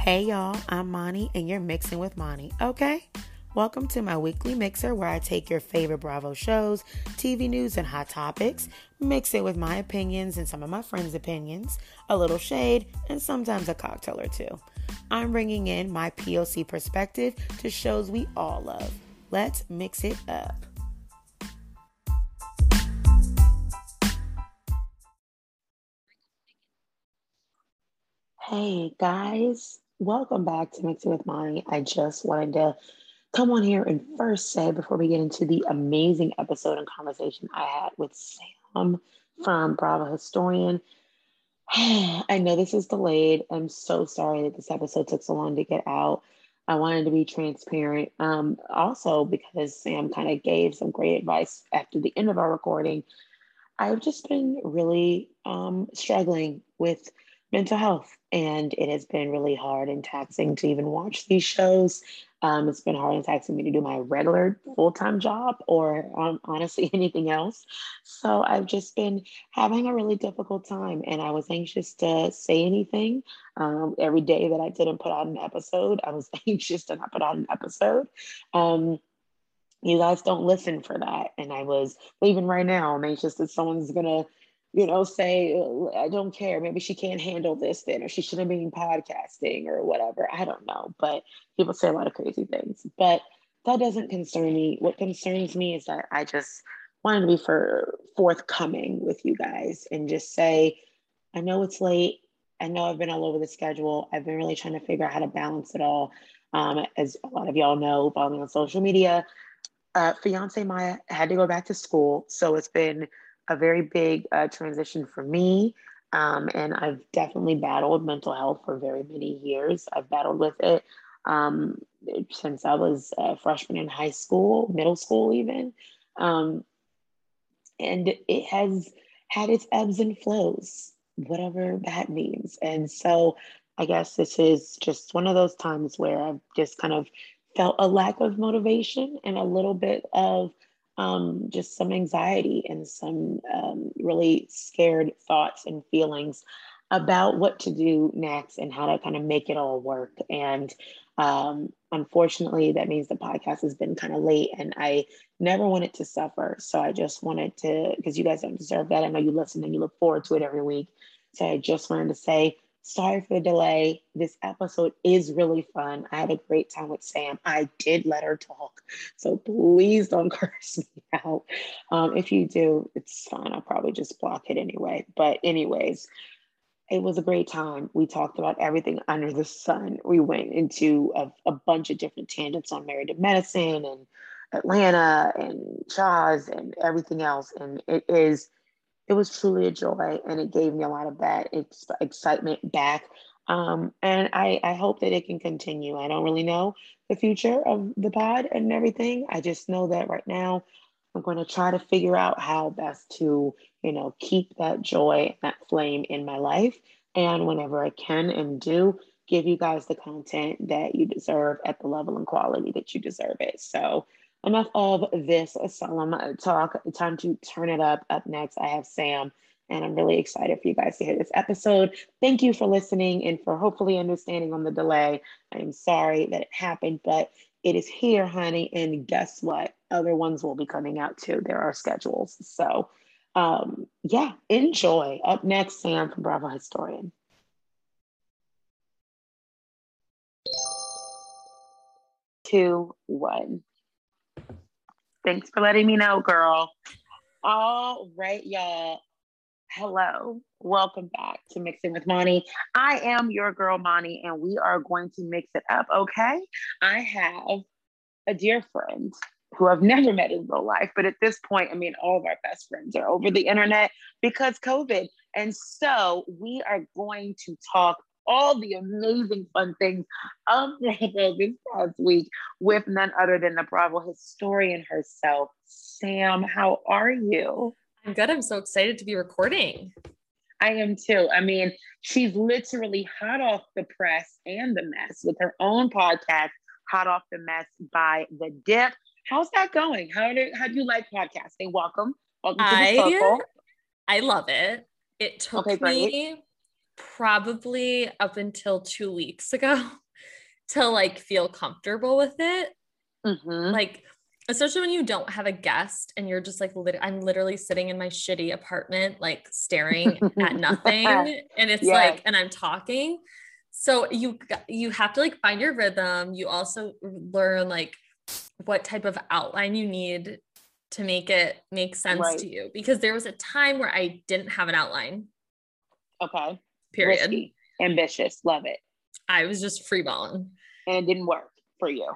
Hey y'all, I'm Mani and you're mixing with Mani, okay? Welcome to my weekly mixer where I take your favorite Bravo shows, TV news, and hot topics, mix it with my opinions and some of my friends' opinions, a little shade, and sometimes a cocktail or two. I'm bringing in my POC perspective to shows we all love. Let's mix it up. Hey guys, welcome back to Mix It with Mani. I just wanted to come on here and first say before we get into the amazing episode and conversation I had with Sam from Bravo Historian. I know this is delayed. I'm so sorry that this episode took so long to get out. I wanted to be transparent. Um, also, because Sam kind of gave some great advice after the end of our recording, I've just been really um, struggling with mental health, and it has been really hard and taxing to even watch these shows. Um, it's been hard and taxing me to do my regular full time job or um, honestly anything else. So I've just been having a really difficult time, and I was anxious to say anything. Um, every day that I didn't put out an episode, I was anxious to not put out an episode. Um, you guys don't listen for that. And I was, even right now, I'm anxious that someone's gonna you know, say, I don't care. Maybe she can't handle this then, or she shouldn't be podcasting or whatever. I don't know. But people say a lot of crazy things. But that doesn't concern me. What concerns me is that I just wanted to be for forthcoming with you guys and just say, I know it's late. I know I've been all over the schedule. I've been really trying to figure out how to balance it all. Um, as a lot of y'all know, following on social media, uh, fiance Maya had to go back to school. So it's been a very big uh, transition for me. Um, and I've definitely battled mental health for very many years. I've battled with it um, since I was a freshman in high school, middle school, even. Um, and it has had its ebbs and flows, whatever that means. And so I guess this is just one of those times where I've just kind of felt a lack of motivation and a little bit of um, just some anxiety and some um, really scared thoughts and feelings about what to do next and how to kind of make it all work. And um, unfortunately, that means the podcast has been kind of late and I never wanted to suffer. So I just wanted to, because you guys don't deserve that. I know you listen and you look forward to it every week. So I just wanted to say, Sorry for the delay. This episode is really fun. I had a great time with Sam. I did let her talk. So please don't curse me out. Um, if you do, it's fine. I'll probably just block it anyway. But, anyways, it was a great time. We talked about everything under the sun. We went into a, a bunch of different tangents on Married to Medicine and Atlanta and Chaz and everything else. And it is it was truly a joy and it gave me a lot of that ex- excitement back. Um, and I, I hope that it can continue. I don't really know the future of the pod and everything. I just know that right now I'm going to try to figure out how best to, you know, keep that joy, that flame in my life. And whenever I can and do, give you guys the content that you deserve at the level and quality that you deserve it. So enough of this solemn talk. Time to turn it up. Up next, I have Sam, and I'm really excited for you guys to hear this episode. Thank you for listening and for hopefully understanding on the delay. I'm sorry that it happened, but it is here, honey. And guess what? Other ones will be coming out too. There are schedules. So, um, yeah, enjoy. Up next, Sam from Bravo Historian. Two, one. Thanks for letting me know, girl. All right, y'all. Hello. Welcome back to Mixing with Mani. I am your girl, Mani, and we are going to mix it up, okay? I have a dear friend who I've never met in real life. But at this point, I mean, all of our best friends are over the internet because COVID. And so we are going to talk all the amazing fun things of Bravo this past week with none other than the Bravo historian herself. Sam, how are you? I'm good. I'm so excited to be recording. I am too. I mean, she's literally hot off the press and the mess with her own podcast, Hot Off the Mess by The Dipp. How's that going? How do how do you like podcasting? Welcome. Welcome to the I. I love it. It took Okay, me probably up until two weeks ago to like feel comfortable with it. Mhm. Like, especially when you don't have a guest and you're just like, lit- I'm literally sitting in my shitty apartment, like staring at nothing. And it's Yes. like, and I'm talking. So you you have to like find your rhythm. You also learn like what type of outline you need to make it make sense Right. to you. Because there was a time where I didn't have an outline. Okay. Period. Risky, ambitious, love it. I was just freeballing. And it didn't work for you.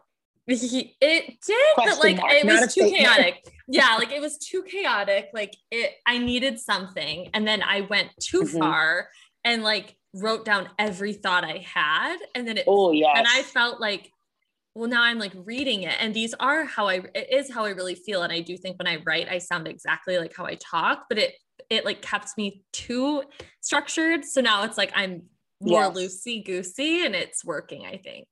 He- it did but like mark, it was too statement. chaotic yeah like it was too chaotic like it i needed something and then i went too Mhm. far and like wrote down every thought i had and then it Oh yeah. and i felt like well now i'm like reading it and these are how i it is how i really feel and i do think when i write i sound exactly like how i talk but it it like kept me too structured so now it's like i'm more loosey goosey and it's working i think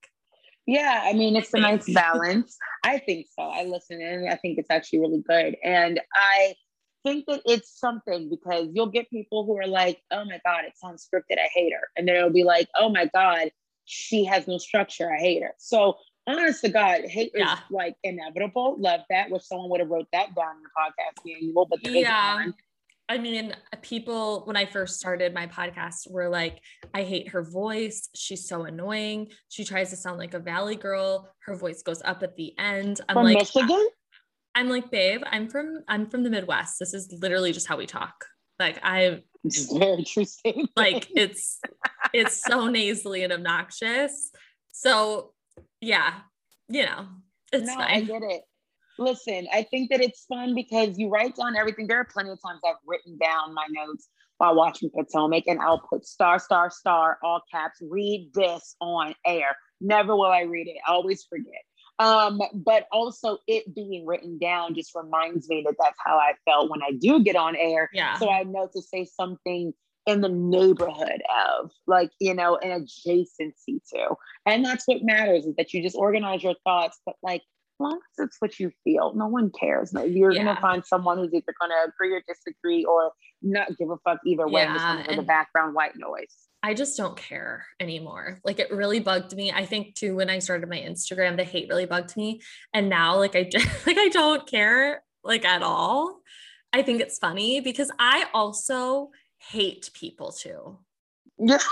Yeah, I mean, it's a nice balance. I think so. I listen and I think it's actually really good. And I think that it's something because you'll get people who are like, oh my God, it sounds scripted. I hate her. And then it'll be like, oh my God, she has no structure. I hate her. So honest to God, hate Yeah. is like inevitable. Love that. Wish someone would have wrote that down in the podcast manual, but there Yeah. one. I mean, people, when I first started my podcast, were like, I hate her voice. She's so annoying. She tries to sound like a valley girl. Her voice goes up at the end. I'm From like, Michigan? I'm like, babe, I'm from, I'm from the Midwest. This is literally just how we talk. Like, I, It's very true statement. like, it's, it's so nasally and obnoxious. So, yeah, you know, it's no, I get it. Listen, I think that it's fun because you write down everything. There are plenty of times I've written down my notes while watching Potomac, and I'll put star, star, star, all caps. Read this on air. Never will I read it. I always forget. Um, but also it being written down just reminds me that that's how I felt when I do get on air. Yeah. So I know to say something in the neighborhood of, like, you know, an adjacency to. And that's what matters is that you just organize your thoughts, but like, long as it's what you feel, no one cares. You're Yeah. gonna find someone who's either gonna agree or disagree or not give a fuck either way. Just Yeah, gonna the background white noise. I just don't care anymore. Like it really bugged me. I think too when I started my Instagram, the hate really bugged me. And now like I just like I don't care like at all. I think it's funny because I also hate people too. Yeah.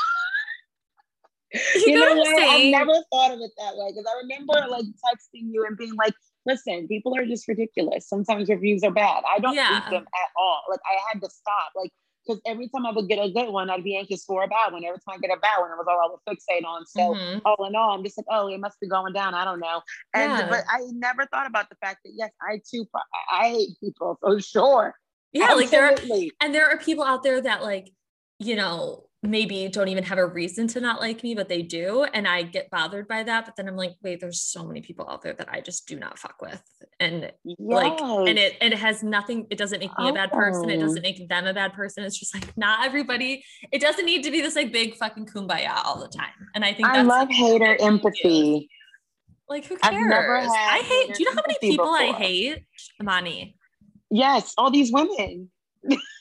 You, you know, know what? I've never thought of it that way because I remember like texting you and being like, listen, people are just ridiculous. Sometimes reviews are bad. I don't Yeah. read them at all. Like I had to stop. Like because every time I would get a good one, I'd be anxious for a bad one. Every time I get a bad one, it was all I would fixate on. So Mhm. all in all, I'm just like, oh, it must be going down. I don't know. And Yeah. but I never thought about the fact that yes, I too I- I hate people for sure. Yeah, like there are and there are people out there that like, you know, maybe don't even have a reason to not like me, but they do. And I get bothered by that. But then I'm like, wait, there's so many people out there that I just do not fuck with. And like and it and it has nothing it doesn't make me a bad person it Oh. doesn't make them a bad person it's just like not everybody it doesn't need to be this like big fucking kumbaya all the time and i think I love hater that we do. empathy. like who cares i hate do you know how many people i hate amani Yes, all these women.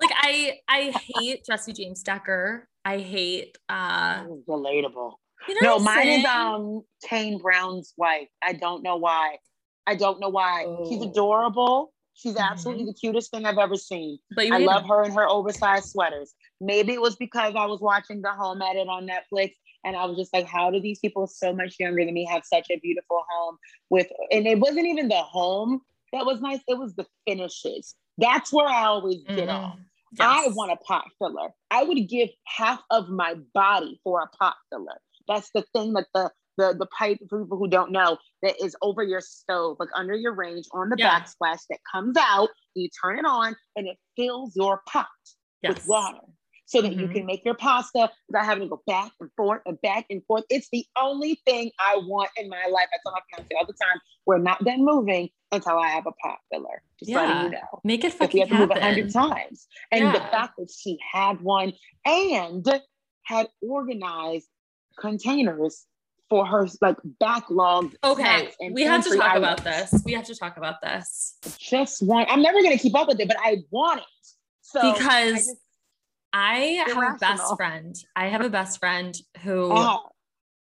like i i hate jesse james decker i hate uh Relatable. you know No, what I'm mine is saying? um Kane Brown's wife. I don't know why. I don't know why. She's Oh. adorable. She's absolutely the cutest thing I've ever seen. but you I love him. her and her oversized sweaters. Maybe it was because I was watching the home edit on Netflix and I was just like, how do these people so much younger than me have such a beautiful home with and it wasn't even the home that was nice, it was the finishes. That's where I always get Mhm. off. I want a pot filler. I would give half of my body for a pot filler. That's the thing that the the the pipe for people who don't know that is over your stove, like under your range on the Yeah. backsplash that comes out. You turn it on and it fills your pot Yes. with water so that you Mhm. can make your pasta without having to go back and forth and back and forth. It's the only thing I want in my life. I tell my fiance all the time, we're not done moving until I have a pot filler. Just letting you know. Make it If you have to move a hundred times. And the fact that she had one and had organized containers for her like backlog. Okay, we have to talk about this. We have to talk about this Just one. I'm never gonna keep up with it, but I want it. So because I have a best friend. I have a best friend who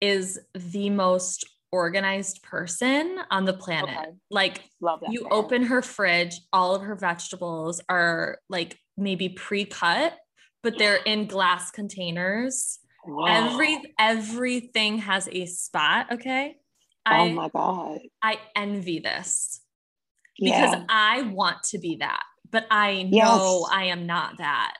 is ah, the most organized person on the planet. Okay. Like you man. open her fridge, all of her vegetables are like maybe pre-cut, but they're in glass containers. Wow. Every everything has a spot, okay? Oh I my god. I envy this because Yeah. I want to be that, but I know Yes. I am not that.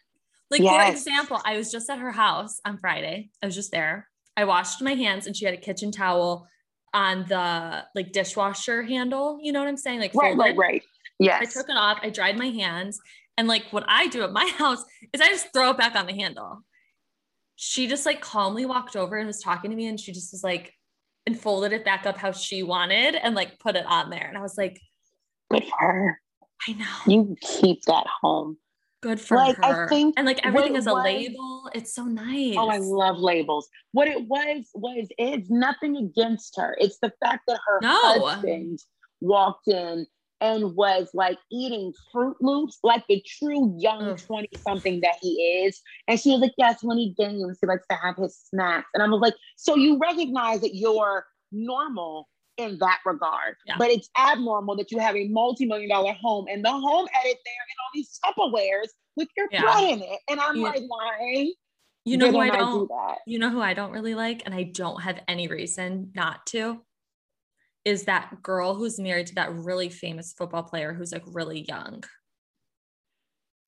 Like, Yes. for example, I was just at her house on Friday. I was just there. I washed my hands and she had a kitchen towel on the like dishwasher handle. You know what I'm saying? Like, Right, right, right. Yes. I took it off. I dried my hands. And like, what I do at my house is I just throw it back on the handle. She just like calmly walked over and was talking to me. And she just was like, and folded it back up how she wanted and like put it on there. And I was like, Good for her. I know. You keep that home. Good for Like, I think and like everything is a was- label. It's so nice. Oh, I love labels. What it was was it's nothing against her. It's the fact that her No. husband walked in and was like eating Froot Loops, like the true young 20 something that he is. And she was like, Yes, when he games, he likes to have his snacks. And I was like, So you recognize that you're normal in that regard, Yeah. but it's abnormal that you have a multi million dollar home and the home edit there and all these Tupperwares with your Yeah. in it. And I'm You- like, Why? You know who I don't do that? you know who I don't really like, and I don't have any reason not to, is that girl who's married to that really famous football player who's like really young.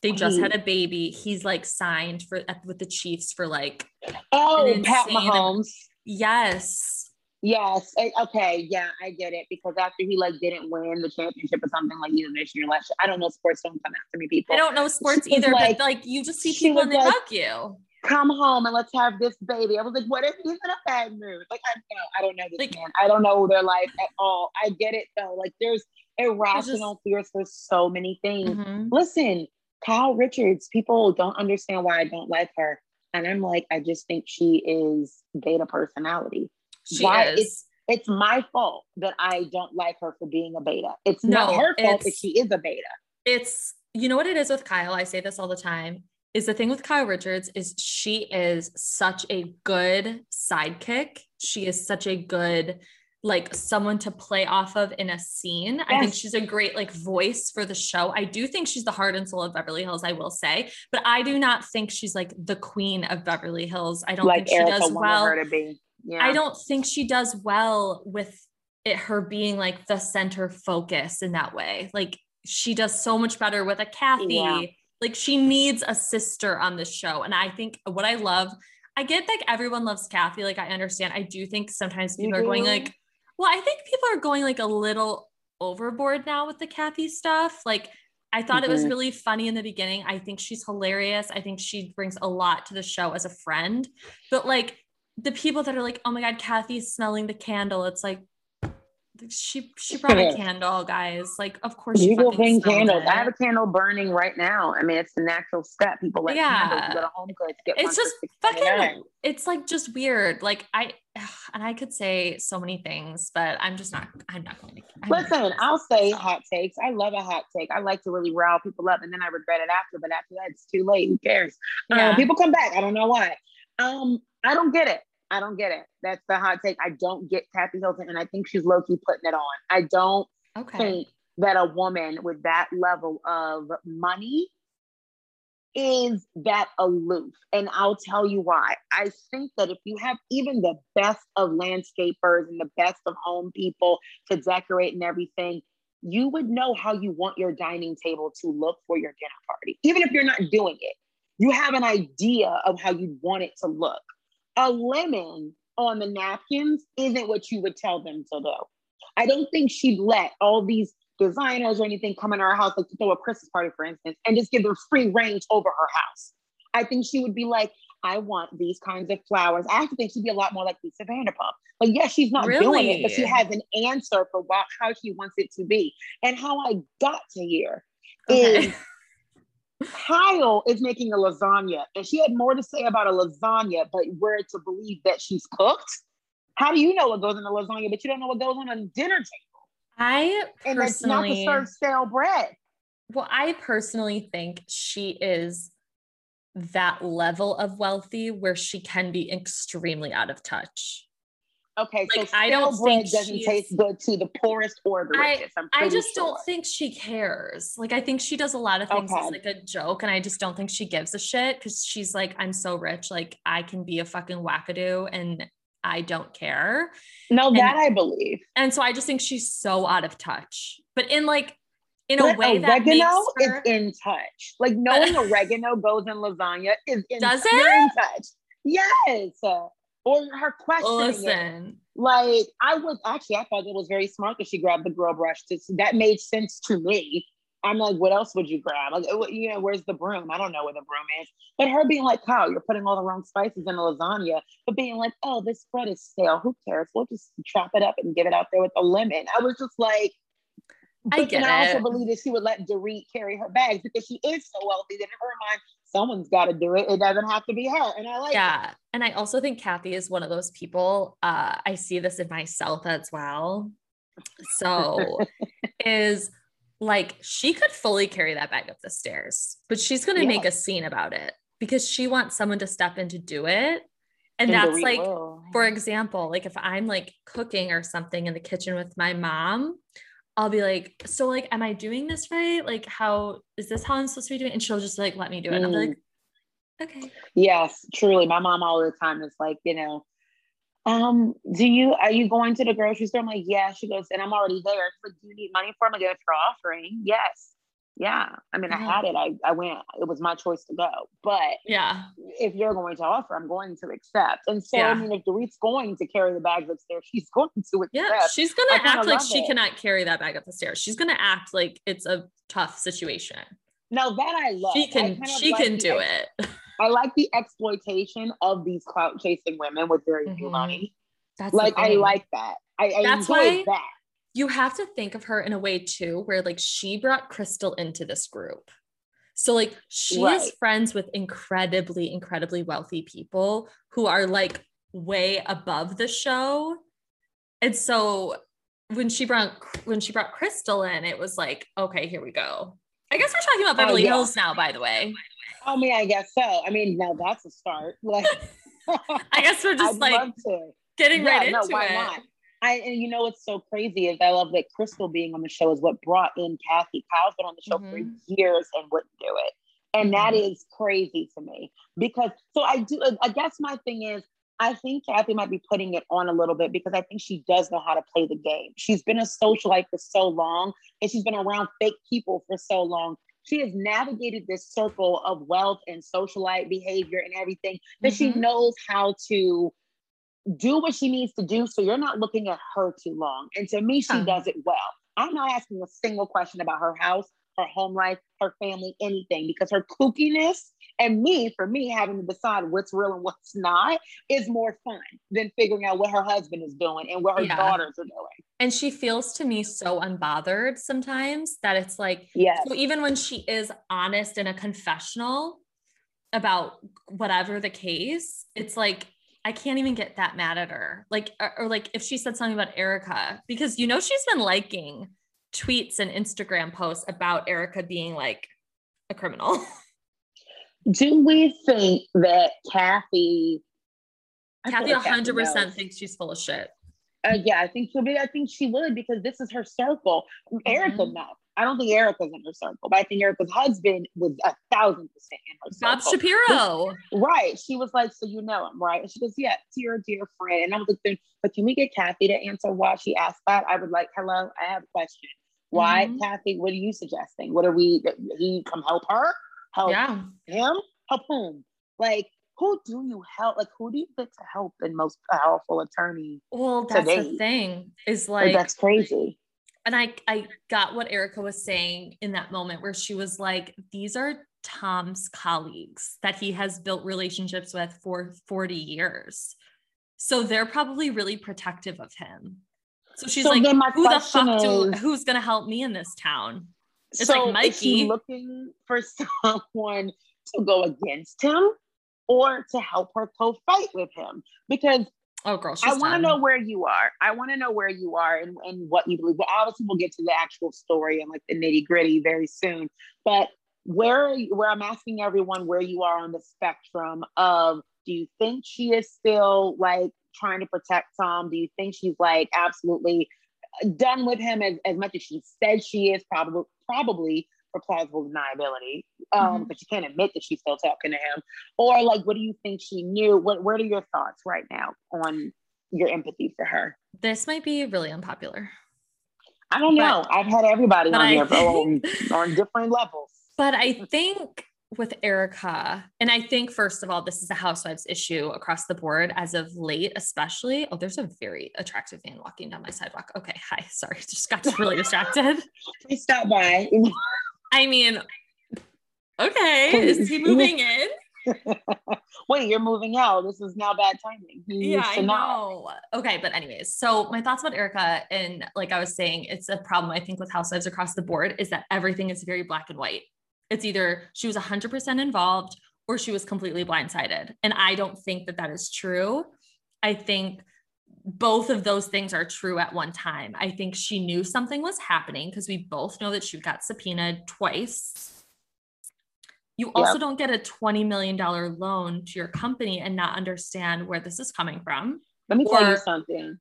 They just had a baby. He's like signed for with the Chiefs for like Oh, Pat Mahomes. yes, Yes. eh, Okay. Yeah, I get it. Because after he like didn't win the championship or something like either this year or last year, I don't know. Sports don't come after me, people. I don't know sports She either, like- but like you just see people and they like- you. Come home and let's have this baby. I was like, what if he's in a bad mood? Like, I don't know. I don't know this Like- man. I don't know their life at all. I get it though. Like, there's irrational fears for so many things. Mhm. Listen, Kyle Richards, people don't understand why I don't like her. And I'm like, I just think she is beta personality. She Why is. it's my fault that I don't like her for being a beta. It's No, not her fault that she is a beta. it's you know what it is with Kyle. I say this all the time. Is the thing with Kyle Richards is she is such a good sidekick. She is such a good like someone to play off of in a scene. I think she's a great like voice for the show. I do think she's the heart and soul of Beverly Hills, I will say, but I do not think she's like the queen of Beverly Hills. I don't Like think she Erika does well. Her to be. Yeah. I don't think she does well with it her being like the center focus in that way. Like she does so much better with a Kathy. Yeah. Like she needs a sister on the show. And I think what I love, I get like everyone loves Kathy. Like I understand. I do think sometimes people are going like, well, I think people are going like a little overboard now with the Kathy stuff. Like I thought it was Mhm. really funny in the beginning. I think she's hilarious. I think she brings a lot to the show as a friend. But like the people that are like, oh my God, Kathy's smelling the candle. It's like she she brought a candle, guys. Like, of course she You fucking bring candles. it. I have a candle burning right now. I mean, it's the natural step. People like Yeah. candles. You go to Home Goods, get it's just fucking it's like just weird. Like I and I could say so many things, but I'm just not I'm not going to I'm Listen, I'll say hot takes. I love a hot take. I like to really rile people up, and then I regret it after. But after that, it's too late. Who cares? Yeah. Um, people come back. I don't know why. Um, I don't get it. I don't get it. That's the hot take. I don't get Kathy Hilton, and I think she's low key putting it on. I don't okay. think that a woman with that level of money is that aloof. And I'll tell you why. I think that if you have even the best of landscapers and the best of home people to decorate and everything, you would know how you want your dining table to look for your dinner party. Even if you're not doing it, you have an idea of how you want it to look. A lemon on the napkins isn't what you would tell them to do. I don't think she'd let all these designers or anything come in our house, like to throw a Christmas party, for instance, and just give them free range over her house. I think she would be like, I want these kinds of flowers. I actually think she'd be a lot more like Lisa Vanderpump. But yes, she's not Really? doing it, but she has an answer for what, how she wants it to be. And how I got to here Okay. is Kyle is making a lasagna, and she had more to say about a lasagna, but we're to believe that she's cooked. How do you know what goes in a lasagna, but you don't know what goes on a dinner table? I And it's not to serve stale bread. well, I personally think she is that level of wealthy where she can be extremely out of touch. Okay, so Like, I don't bread think doesn't taste good to the poorest or the I- richest. I just don't think she cares. Like I think she does a lot of things as like a joke, and I just don't think she gives a shit because she's like, I'm so rich, like I can be a fucking wackadoo and I don't care. No, and- that I believe. And so I just think she's so out of touch. But in like in a But way that makes oregano her is in touch. Like knowing oregano goes in lasagna is in Does it? in touch. Yes. Or her questioning it. listen. Like I was actually, I thought it was very smart that she grabbed the grill brush. To, that made sense to me. I'm like, what else would you grab? Like, you know, where's the broom? I don't know where the broom is. But her being like, Kyle, you're putting all the wrong spices in the lasagna. But being like, oh, this bread is stale. Who cares? We'll just chop it up and give it out there with a lemon. I was just like, I get I also believe that she would let Dorit carry her bags because she is so wealthy that in her mind, someone's got to do it. It doesn't have to be her. And I like that. Yeah. And I also think Kathy is one of those people. Uh, I see this in myself as well. So is like she could fully carry that bag up the stairs, but she's gonna make a scene about it because she wants someone to step in to do it. And And that's like, will. for example, like if I'm like cooking or something in the kitchen with my mom, I'll be like, so like, am I doing this right? Like, how is this how I'm supposed to be doing? it?" And she'll just like let me do it. And be Mm. like, okay. Yes, truly. My mom all the time is like, you know, um, do you are you going to the grocery store? I'm like, yeah. She goes, and I'm already there. She's like, do you need money for? it? I'm like, if you're offering, yes. Yeah. I mean, I had it. I, I went, it was my choice to go. But Yeah. if you're going to offer, I'm going to accept. And so Yeah. I mean, if Dorit's going to carry the bags upstairs, she's going to accept. Yeah. She's gonna act like she it. cannot carry that bag up the stairs. She's gonna act like it's a tough situation. now that I love. She can she like can do ex- it. I like the exploitation of these clout chasing women with very few Mhm. money. That's Like I like that. I, I That's enjoy why- that. You have to think of her in a way too, where like she brought Crystal into this group. So like she is friends with incredibly, incredibly wealthy people who are like way above the show. And so when she brought when she brought Crystal in, it was like, okay, here we go. I guess we're talking about Oh, Beverly yeah. Hills now, by the way. I mean, I guess so. I mean, now that's a start. Like, I guess we're just I'd like getting Yeah, right no, into why it. not? I and you know what's so crazy is I love that Crystal being on the show is what brought in Kathy. Kyle's been on the show Mhm. for years and wouldn't do it, and that Mhm. is crazy to me because so I do. I guess my thing is. I think Kathy might be putting it on a little bit because I think she does know how to play the game. She's been a socialite for so long and she's been around fake people for so long. She has navigated this circle of wealth and socialite behavior and everything that she Mhm. knows how to do what she needs to do. So you're not looking at her too long. And to me, she Yeah. does it well. I'm not asking a single question about her house, her home life, her family, anything, because her kookiness and me, for me, having to decide what's real and what's not is more fun than figuring out what her husband is doing and what her Yeah. daughters are doing. And she feels to me so unbothered sometimes that it's like Yes. So even when she is honest in a confessional about whatever the case, it's like I can't even get that mad at her. Like or, or like if she said something about Erika because you know she's been liking tweets and Instagram posts about Erika being like a criminal. Do we think that Kathy? I Kathy like 100% thinks she's full of shit. Uh, yeah, I think she'll be. I think she would because this is her circle. Erika, Mhm. no, I don't think Erika's in her circle, but I think Erika's husband was a thousand percent in her circle. Bob Shapiro. Right. She was like, So you know him, right? And she goes, Yeah, dear, dear friend. And I was like, But can we get Kathy to answer why she asked that? I would like, Hello, I have a question. Why, Mhm. Kathy, what are you suggesting? What are we, he come help her? Help Yeah. him? Help whom? Like, who do you help? Like, who do you think to help the most powerful attorney? Well, that's today? the thing is Like, like, that's crazy. And I I got what Erika was saying in that moment where she was like, these are Tom's colleagues that he has built relationships with for 40 years. So they're probably really protective of him. So she's So like, who the fuck do who's gonna help me in this town? It's so like is Mikey. looking for someone to go against him or to help her co-fight with him? Because Oh girl, she's I want to know where you are. I want to know where you are and, and what you believe. But obviously, we'll get to the actual story and like the nitty gritty very soon. But where are you, where I'm asking everyone where you are on the spectrum of do you think she is still like trying to protect Tom? Do you think she's like absolutely done with him as, as much as she says she is? Probably probably for plausible deniability. Um, Mhm. but she can't admit that she's still talking to him. Or like, what do you think she knew? What what are your thoughts right now on your empathy for her? this might be really unpopular. I don't know. I've had everybody on I here on, on different levels. But I think with Erika, and I think first of all, this is a housewives issue across the board as of late, especially. Oh, there's a very attractive man walking down my sidewalk. Okay, hi. Sorry, just got really distracted. Please stop by. I mean, okay, is he moving in? Wait, you're moving out. This is now bad timing. He Yeah, I know. Okay, but anyways, so my thoughts about Erika, and like I was saying, it's a problem I think with housewives across the board is that everything is very black and white. It's either she was 100% involved or she was completely blindsided. And I don't think that that is true. I think both of those things are true at one time. I think she knew something was happening because we both know that she got subpoenaed twice. You also Yep. don't get a $20 million loan to your company and not understand where this is coming from. Let me tell you something.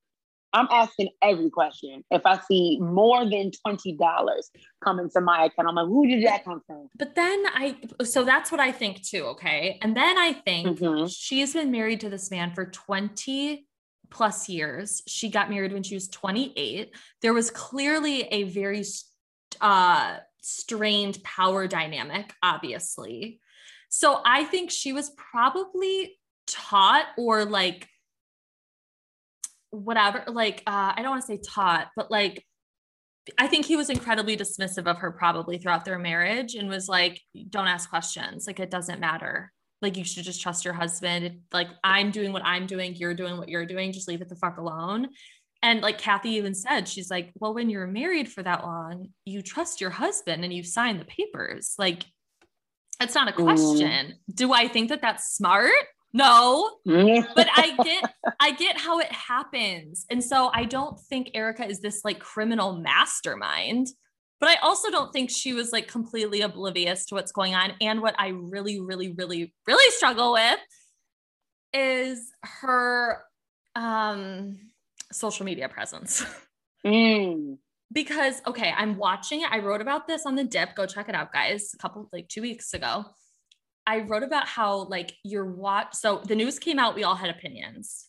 I'm asking every question. If I see more than $20 coming to my account, I'm like, who did that come from? But then I, so that's what I think too. Okay. And then I think Mhm. she's been married to this man for 20 plus years. She got married when she was 28. There was clearly a very uh, strained power dynamic, obviously. So I think she was probably taught or like, whatever, like, uh, I don't want to say taught, but like, I think he was incredibly dismissive of her probably throughout their marriage and was like, don't ask questions. Like, it doesn't matter. Like, you should just trust your husband. Like, I'm doing what I'm doing. You're doing what you're doing. Just leave it the fuck alone. And like Kathy even said, she's like, well, when you're married for that long, you trust your husband and you sign the papers. Like, it's not a Mm. question. Do I think that that's smart? No, but I get I get how it happens. And so I don't think Erika is this like criminal mastermind, but I also don't think she was like completely oblivious to what's going on. And what I really, really, really, really struggle with is her um social media presence. Mm. because okay, I'm watching it. I wrote about this on the Dipp. Go check it out, guys. A couple like two weeks ago. I wrote about how like your watch. So the news came out. We all had opinions.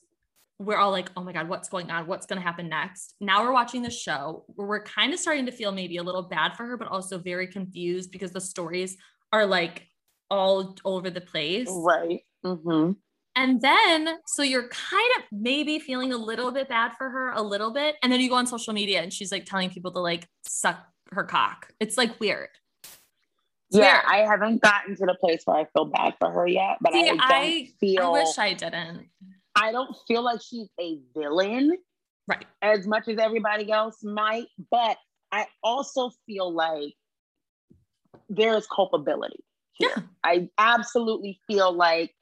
We're all like, oh my god, what's going on? What's going to happen next? Now we're watching the show. Where we're kind of starting to feel maybe a little bad for her, but also very confused because the stories are like all over the place. Right. hmm And then, so you're kind of maybe feeling a little bit bad for her, a little bit. And then you go on social media and she's like telling people to like suck her cock. It's like weird. It's Yeah, weird. I haven't gotten to the place where I feel bad for her yet, but See, I don't I- feel I wish I didn't. I don't feel like she's a villain Right. as much as everybody else might, but I also feel like there is culpability here. Yeah. I absolutely feel like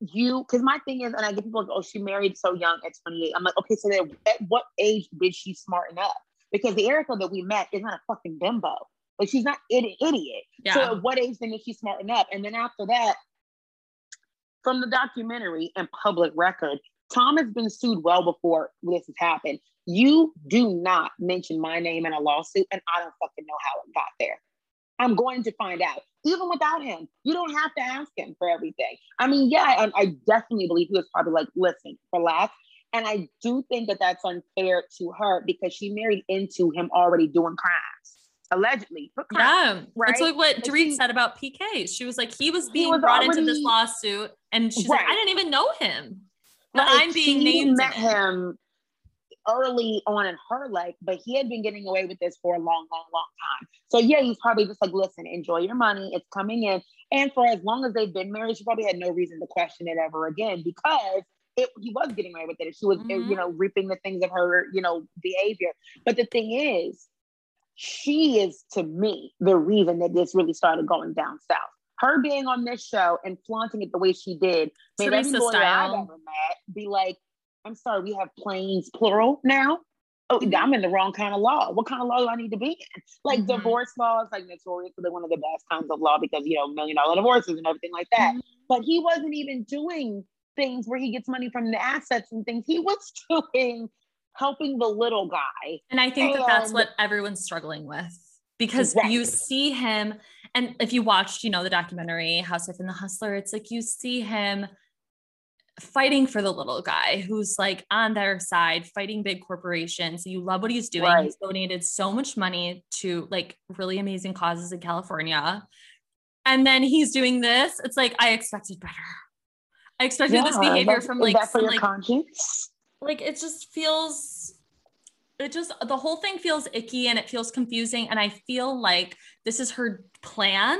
you, because my thing is, and I get people like, oh, she married so young at 28. I'm like, okay, so then at what age did she smarten up? Because the Erika that we met is not a fucking bimbo. Like she's not an idiot. Yeah. So at what age then did she smarten up? And then after that, from the documentary and public record, Tom has been sued well before this has happened. You do not mention my name in a lawsuit, and I don't fucking know how it got there. I'm going to find out. Even without him, you don't have to ask him for everything. I mean, yeah, I, I definitely believe he was probably like, listen, relax. And I do think that that's unfair to her because she married into him already doing crimes. Allegedly. For crime, Yeah. right? It's like what Dorit said about PK. She was like, he was He being was brought into this lawsuit. And she's like, I didn't even know him. But Like, I'm being named. met him early on in her life, but he had been getting away with this for a long, long, long time. So yeah, he's probably just like, listen, enjoy your money. It's coming in. And for as long as they've been married, she probably had no reason to question it ever again because it, he was getting away with it. She was, Mhm. you know, reaping the things of her, you know, behavior. But the thing is, she is to me the reason that this really started going down south. Her being on this show and flaunting it the way she did made every Teresa lawyer I've ever met be like, I'm sorry, we have planes plural now. Oh, Mm-hmm. I'm in the wrong kind of law. What kind of law do I need to be in? Like Mhm. divorce laws, like notoriously one of the best kinds of law because you know million dollar divorces and everything like that. Mm-hmm. But he wasn't even doing things where he gets money from the assets and things. He was doing helping the little guy. And I think that that's what everyone's struggling with because Right. you see him. And if you watched, you know, the documentary Housewife and the Hustler, it's like you see him fighting for the little guy who's like on their side, fighting big corporations. You love what he's doing. Right. He's donated so much money to like really amazing causes in California. And then he's doing this. It's like I expected better. I expected this behavior from like some, like conscience. Like it just feels it just the whole thing feels icky and it feels confusing. And i feel like this is her plan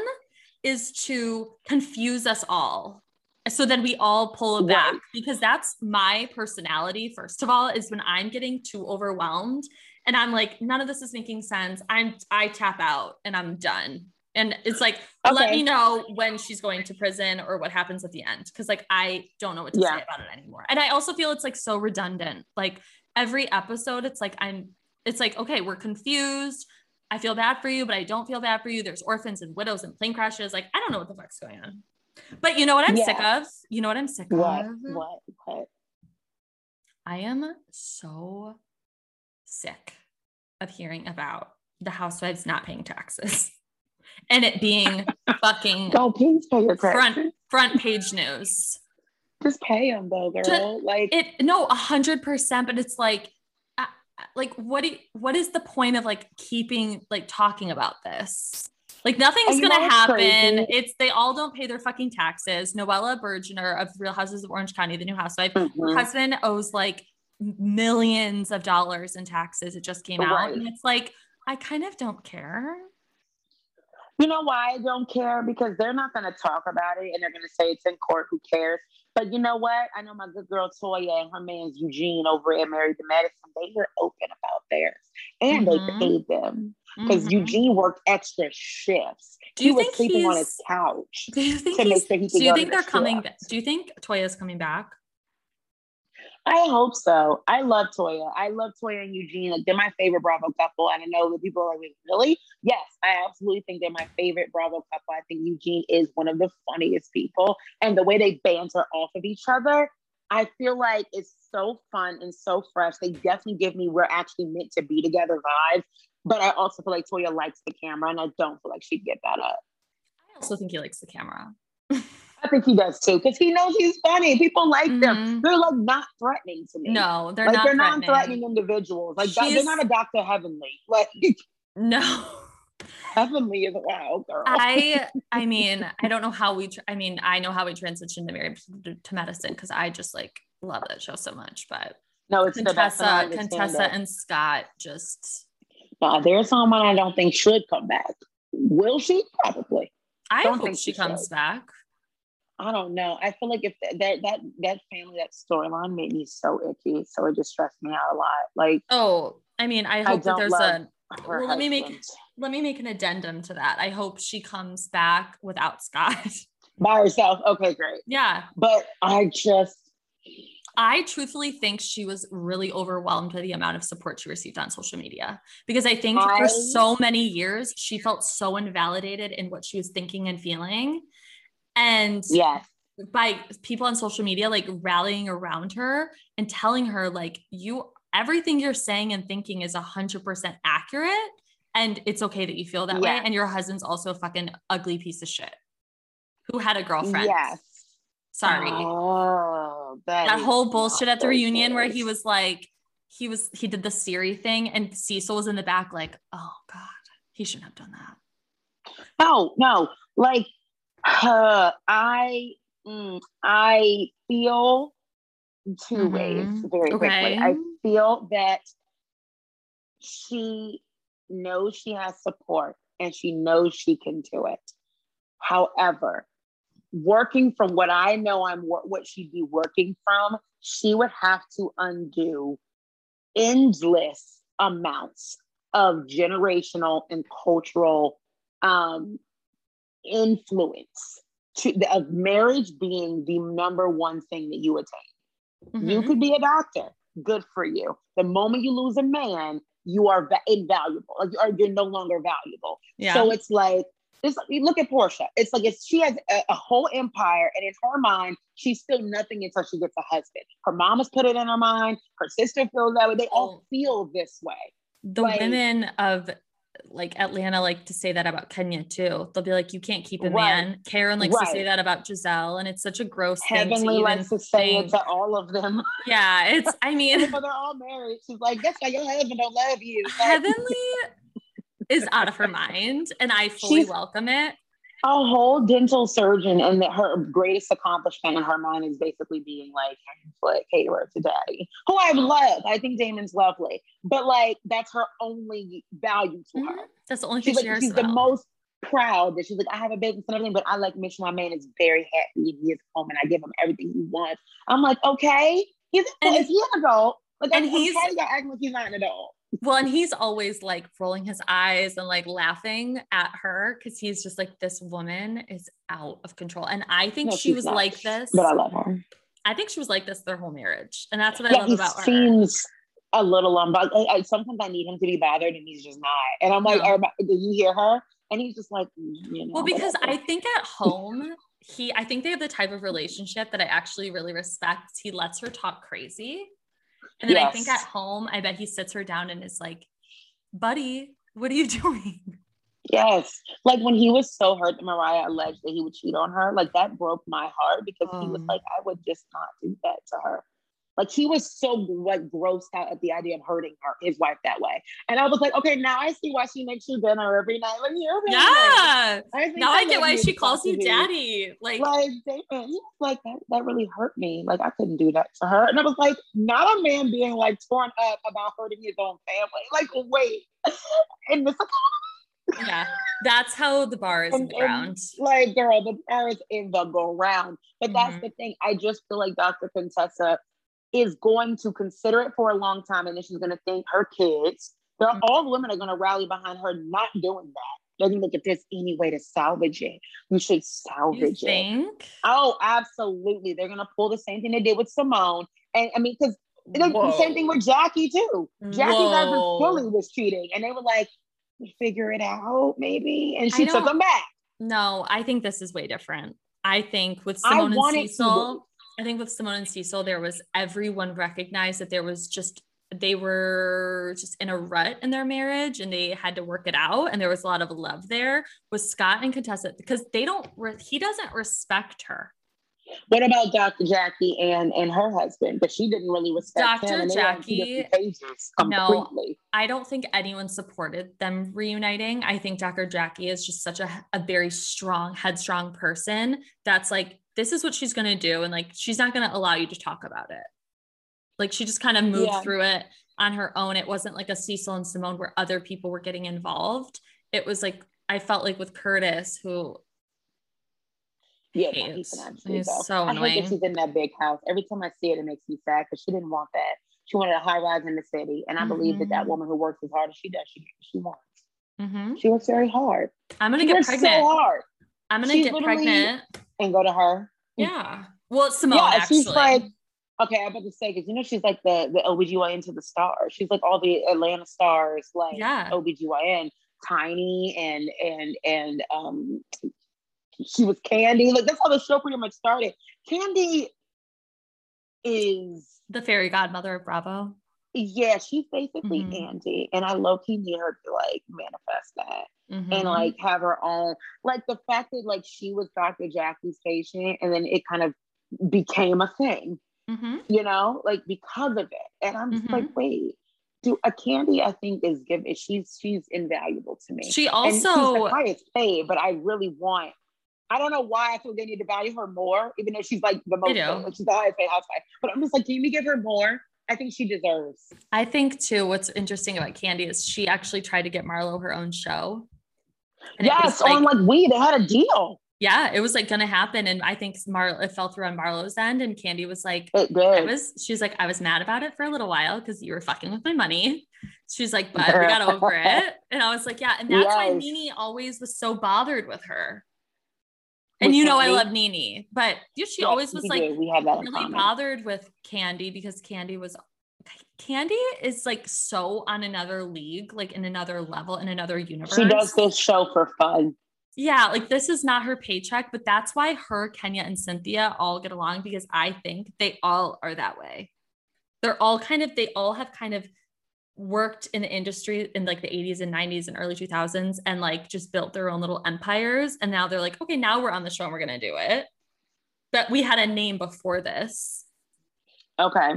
is to confuse us all so then we all pull it back. Right. because that's my personality first of all is when i'm getting too overwhelmed and i'm like none of this is making sense. I'm i tap out and i'm done and it's like let me know when she's going to prison or what happens at the end because like i don't know what to Yeah. say about it anymore. And i also feel it's like so redundant. Like every episode it's like i'm it's like okay we're confused. I feel bad for you but i don't feel bad for you. There's orphans and widows and plane crashes. Like i don't know what the fuck's going on. But you know what i'm sick of? You know what i'm sick What? of? What? What? i am so sick of hearing about the housewives not paying taxes and it being fucking Don't please pay your front taxes. front page news Just pay them though, girl. like it no a hundred percent but it's like uh, like what do you, what is the point of like keeping like talking about this like nothing's you gonna happen crazy? it's they all don't pay their fucking taxes noella bergener of real houses of orange county the new housewife mhm. husband owes like millions of dollars in taxes it just came out and it's like i kind of don't care You know why I don't care? Because they're not going to talk about it and they're going to say it's in court. Who cares? But you know what? I know my good girl Toya and her man's Eugene over at Married to Medicine. They were open about theirs and Mhm. they paid them because Mhm. Eugene worked extra shifts. do he you was think sleeping on his couch. do you think to make sure he do you think they're coming strip. ba- do you think toya's coming back I hope so. I love Toya. I love Toya and Eugene. Like they're my favorite Bravo couple. And I know that people are like, really? Yes, I absolutely think they're my favorite Bravo couple. I think Eugene is one of the funniest people. And the way they banter off of each other, I feel like it's so fun and so fresh. They definitely give me we're actually meant to be together vibes. But I also feel like Toya likes the camera and I don't feel like she'd get that up. i also think he likes the camera I think he does too, because he knows he's funny. People like them. Mhm. They're like not threatening to me. No, they're like not they're threatening. non-threatening individuals. Like She's- they're not a Dr. Heavenly. Like No. Heavenly is a wow girl. I I mean, I don't know how we tr- I mean, I know how we transitioned to to, medicine because I just like love that show so much. But no, it's the best. and Contessa, Contessa it. and Scott just No, there's someone I don't think should come back. Will she? Probably. I Don't hope think she she comes should. back. I don't know. I feel like if th- that that that family, that storyline made me so icky. So it just stressed me out a lot. Like Oh, I mean, I hope that there's a Well, let me make- let me make an addendum to that. I hope she comes back without Scott. by herself. Okay, great. yeah. But I just I truthfully think she was really overwhelmed by the amount of support she received on social media because I think I- for so many years she felt so invalidated in what she was thinking and feeling. And yes. by people on social media like rallying around her and telling her like you everything you're saying and thinking is 100% accurate and it's okay that you feel that way and your husband's also a fucking ugly piece of shit who had a girlfriend. Yes. Sorry. Oh, that, whole bullshit at the reunion where he was like he was he did the Siri thing and Cecil was in the back like oh god He shouldn't have done that. No, no. Like, uh, I, mm, I feel 2 Mhm. ways very quickly. I feel that she knows she has support and she knows she can do it. However, working from what I know I'm what she'd be working from, she would have to undo endless amounts of generational and cultural um, influence to, of marriage being the number one thing that you attain. You Mhm. could be a doctor. Good for you. The moment you lose a man, you are va- invaluable. Like, or you're no longer valuable. yeah. So it's like, it's like, you look at Porsha. It's like if she has a, a whole empire, and in her mind, she's still nothing until she gets a husband. Her mom has put it in her mind. Her sister feels that way. They all Oh. feel this way. the like- women of like Atlanta like to say that about Kenya too. They'll be like, you can't keep a Right. man. Karen likes to say that about Gizelle, and it's such a gross thing. Heavenly to likes to say it to all of them. Yeah, it's. I mean, but they're all married. She's like, that's why your husband don't love you. Like, Heavenly is out of her mind, and I fully She's- welcome it. A whole dental surgeon, and that her greatest accomplishment in her mind is basically being like foot caterer to daddy, who I love. I think Damon's lovely, but like that's her only value to her. Mhm. That's the only thing She's she like cares she's the most proud that she's like I have a business and everything, but I like make sure my man is very happy and he is home and I give him everything he wants. I'm like, okay, he's And- is he an adult? Like, and I'm, he's- I'm acting like he's not an adult. Well, and he's always like rolling his eyes and like laughing at her because he's just like, this woman is out of control. And I think No, she was not. like this. But I love her. I think she was like this their whole marriage. And that's what I yeah, love he about her. seems a little um. But I, I, sometimes I need him to be bothered, and he's just not. And I'm like, No. "Are- do you hear her? And he's just like, "Mm, you know. Well, because whatever." I think at home, he, I think they have the type of relationship that I actually really respect. He lets her talk crazy. And then I think at home, I bet he sits her down and is like, buddy, what are you doing? yes, like when he was so hurt that Mariah alleged that he would cheat on her, like that broke my heart because he was Um. like, I would just not do that to her. Like he was so like grossed out at the idea of hurting her, his wife that way. And I was like, okay, now I see why she makes you dinner every night. Like, really Yeah. think Now I get why she calls you daddy. Like, like Damon, he was like that, that really hurt me. Like I couldn't do that to her. And I was like, not a man being like torn up about hurting his own family. Like, wait. And it's like, yeah, that's how the bar is in the and- ground. like, girl, the bar is in the go round. But that's Mhm. the thing. I just feel like Dr. Contessa is going to consider it for a long time, and then she's gonna think her kids, they're Mhm. all women are gonna rally behind her not doing that. They're look if there's any way to salvage it. We should You salvage it. Oh, absolutely. They're gonna pull the same thing they did with Simone. And I mean, because the same thing with Jackie too. Jackie Whoa. Fully was cheating, and they were like, figure it out, maybe." And she took him back. No, I think this is way different. I think with Simone and to Cecil, I think with Simone and Cecil, there was everyone recognized that there was just they were just in a rut in their marriage and they had to work it out and there was a lot of love there with Scott and Contessa because they don't re- he doesn't respect her. What about Dr. Jackie and and her husband? But she didn't really respect Dr. him. and they were on two Jackie- No. I don't think anyone supported them reuniting. I think Dr. Jackie is just such a, a very strong, headstrong person that's like, this is what she's going to do. And like, she's not going to allow you to talk about it. Like, she just kind of moved Yeah. through it on her own. It wasn't like a Cecil and Simone where other people were getting involved. It was like, I felt like with Curtis, who Yeah, no, he's is. an absolute He's so I hate annoying. that she's in that big house. Every time I see it, it makes me sad because she didn't want that. She wanted a high rise in the city, and I believe that that Mhm. woman who works as hard as she does, she she wants. Mhm. She works very hard. I'm going She to get pregnant. so hard I'm going to She's get pregnant. and go to her. Yeah. Well, it's Simone, yeah, actually. she's like, okay, I'm about to say, because you know, she's like the, the OBGYN to the stars. She's like all the Atlanta stars, like Yeah. OBGYN, Tiny and, and, and, um, she was Kandi. Like, that's how the show pretty much started. Kandi is, the fairy godmother of Bravo. yeah, she's basically Mhm. Andy. And I low key need her to like manifest that. Mhm. and like have her own like the fact that like she was Dr. Jackie's patient and then it kind of became a thing, Mhm. you know, like because of it. And I'm just Mhm. like, wait, do a candy I think is give she's she's invaluable to me. She and she's also the highest paid, but I really want. I don't know why I feel they need to value her more, even though she's like the most, like, she's the highest paid housewife. But I'm just like, can we give her more? I think she deserves. I think too what's interesting about Kandi is she actually tried to get Marlo her own show. And yes, on like we, they had a deal. yeah, it was like gonna happen. And I think Marlo it fell through on Marlo's end. And Kandi was like, It I was she's like, I was mad about it for a little while because you were fucking with my money. She's like, but we got over it. And I was like, yeah. And that's why NeNe always was so bothered with her. And With you know I love NeNe, but she always was like we have that really common. bothered with Kandi because Kandi was Kandi is like so on another league, like in another level, in another universe. She does this show for fun. Yeah, like this is not her paycheck, but that's why her, Kenya, and Cynthia all get along because I think they all are that way. They're all kind of, they all have kind of worked in the industry in like the 80s and 90s and early 2000s and like just built their own little empires. And now they're like, okay, now we're on the show and we're going to do it. But we had a name before this. Okay.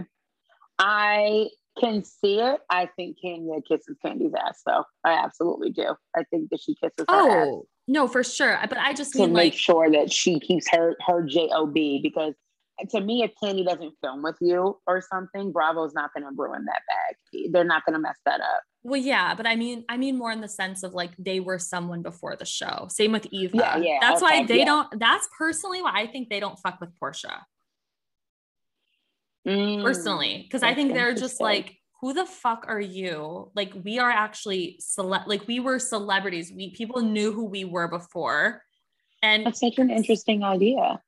I can see it. I think Kenya kisses Kandi's ass, though. I absolutely do. I think that she kisses her oh, ass Oh, no, for sure. But I just need to mean make like, sure that she keeps her her job because to me, if Kandi doesn't film with you or something, Bravo's not going to ruin that bag. They're not going to mess that up. well, yeah, but I mean, I mean more in the sense of like they were someone before the show. Same with Eva. Yeah, yeah, That's why they yeah. don't, that's personally why I think they don't fuck with Porsha. Mm, personally because i think they're just like who the fuck are you like we are actually cele- like we were celebrities we people knew who we were before and That's such an interesting idea.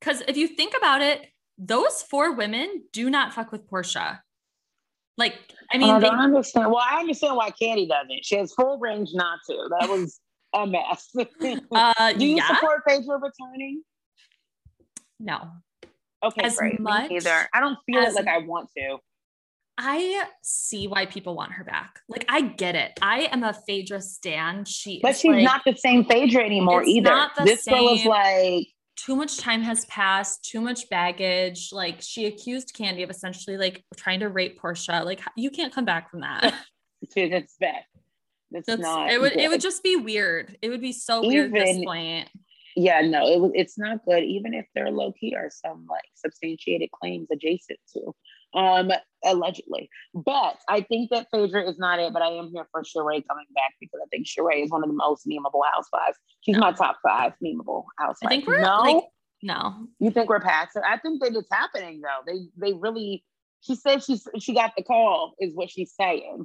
because if you think about it those four women do not fuck with porsha like i mean I they, don't understand. Well, I understand why Kandi doesn't. She has full range not to. That was a mess. uh Do you yeah support Phaedra returning? no Okay, As great. much Me neither. I don't feel as- like I want to. i see why people want her back like i get it i am a phaedra stan she But is, she's like- not the same Phaedra anymore It's either. not the this girl is like, too much time has passed, too much baggage. Like she accused Kandi of essentially like trying to rape Porsha. Like you can't come back from that. she's it's bad. It's That's, not. it would it would just be weird. It would be so weird at this point. Yeah, no, it was. It's not good. Even if there are low key are some like substantiated claims adjacent to, um, allegedly. But I think that Phaedra is not it. But I am here for Sheree coming back because I think Sheree is one of the most memeable housewives. She's my top five memeable housewives. I think we're no. like no. You think we're past it? I think that it's happening though. They they really. She said she's she got the call, is what she's saying,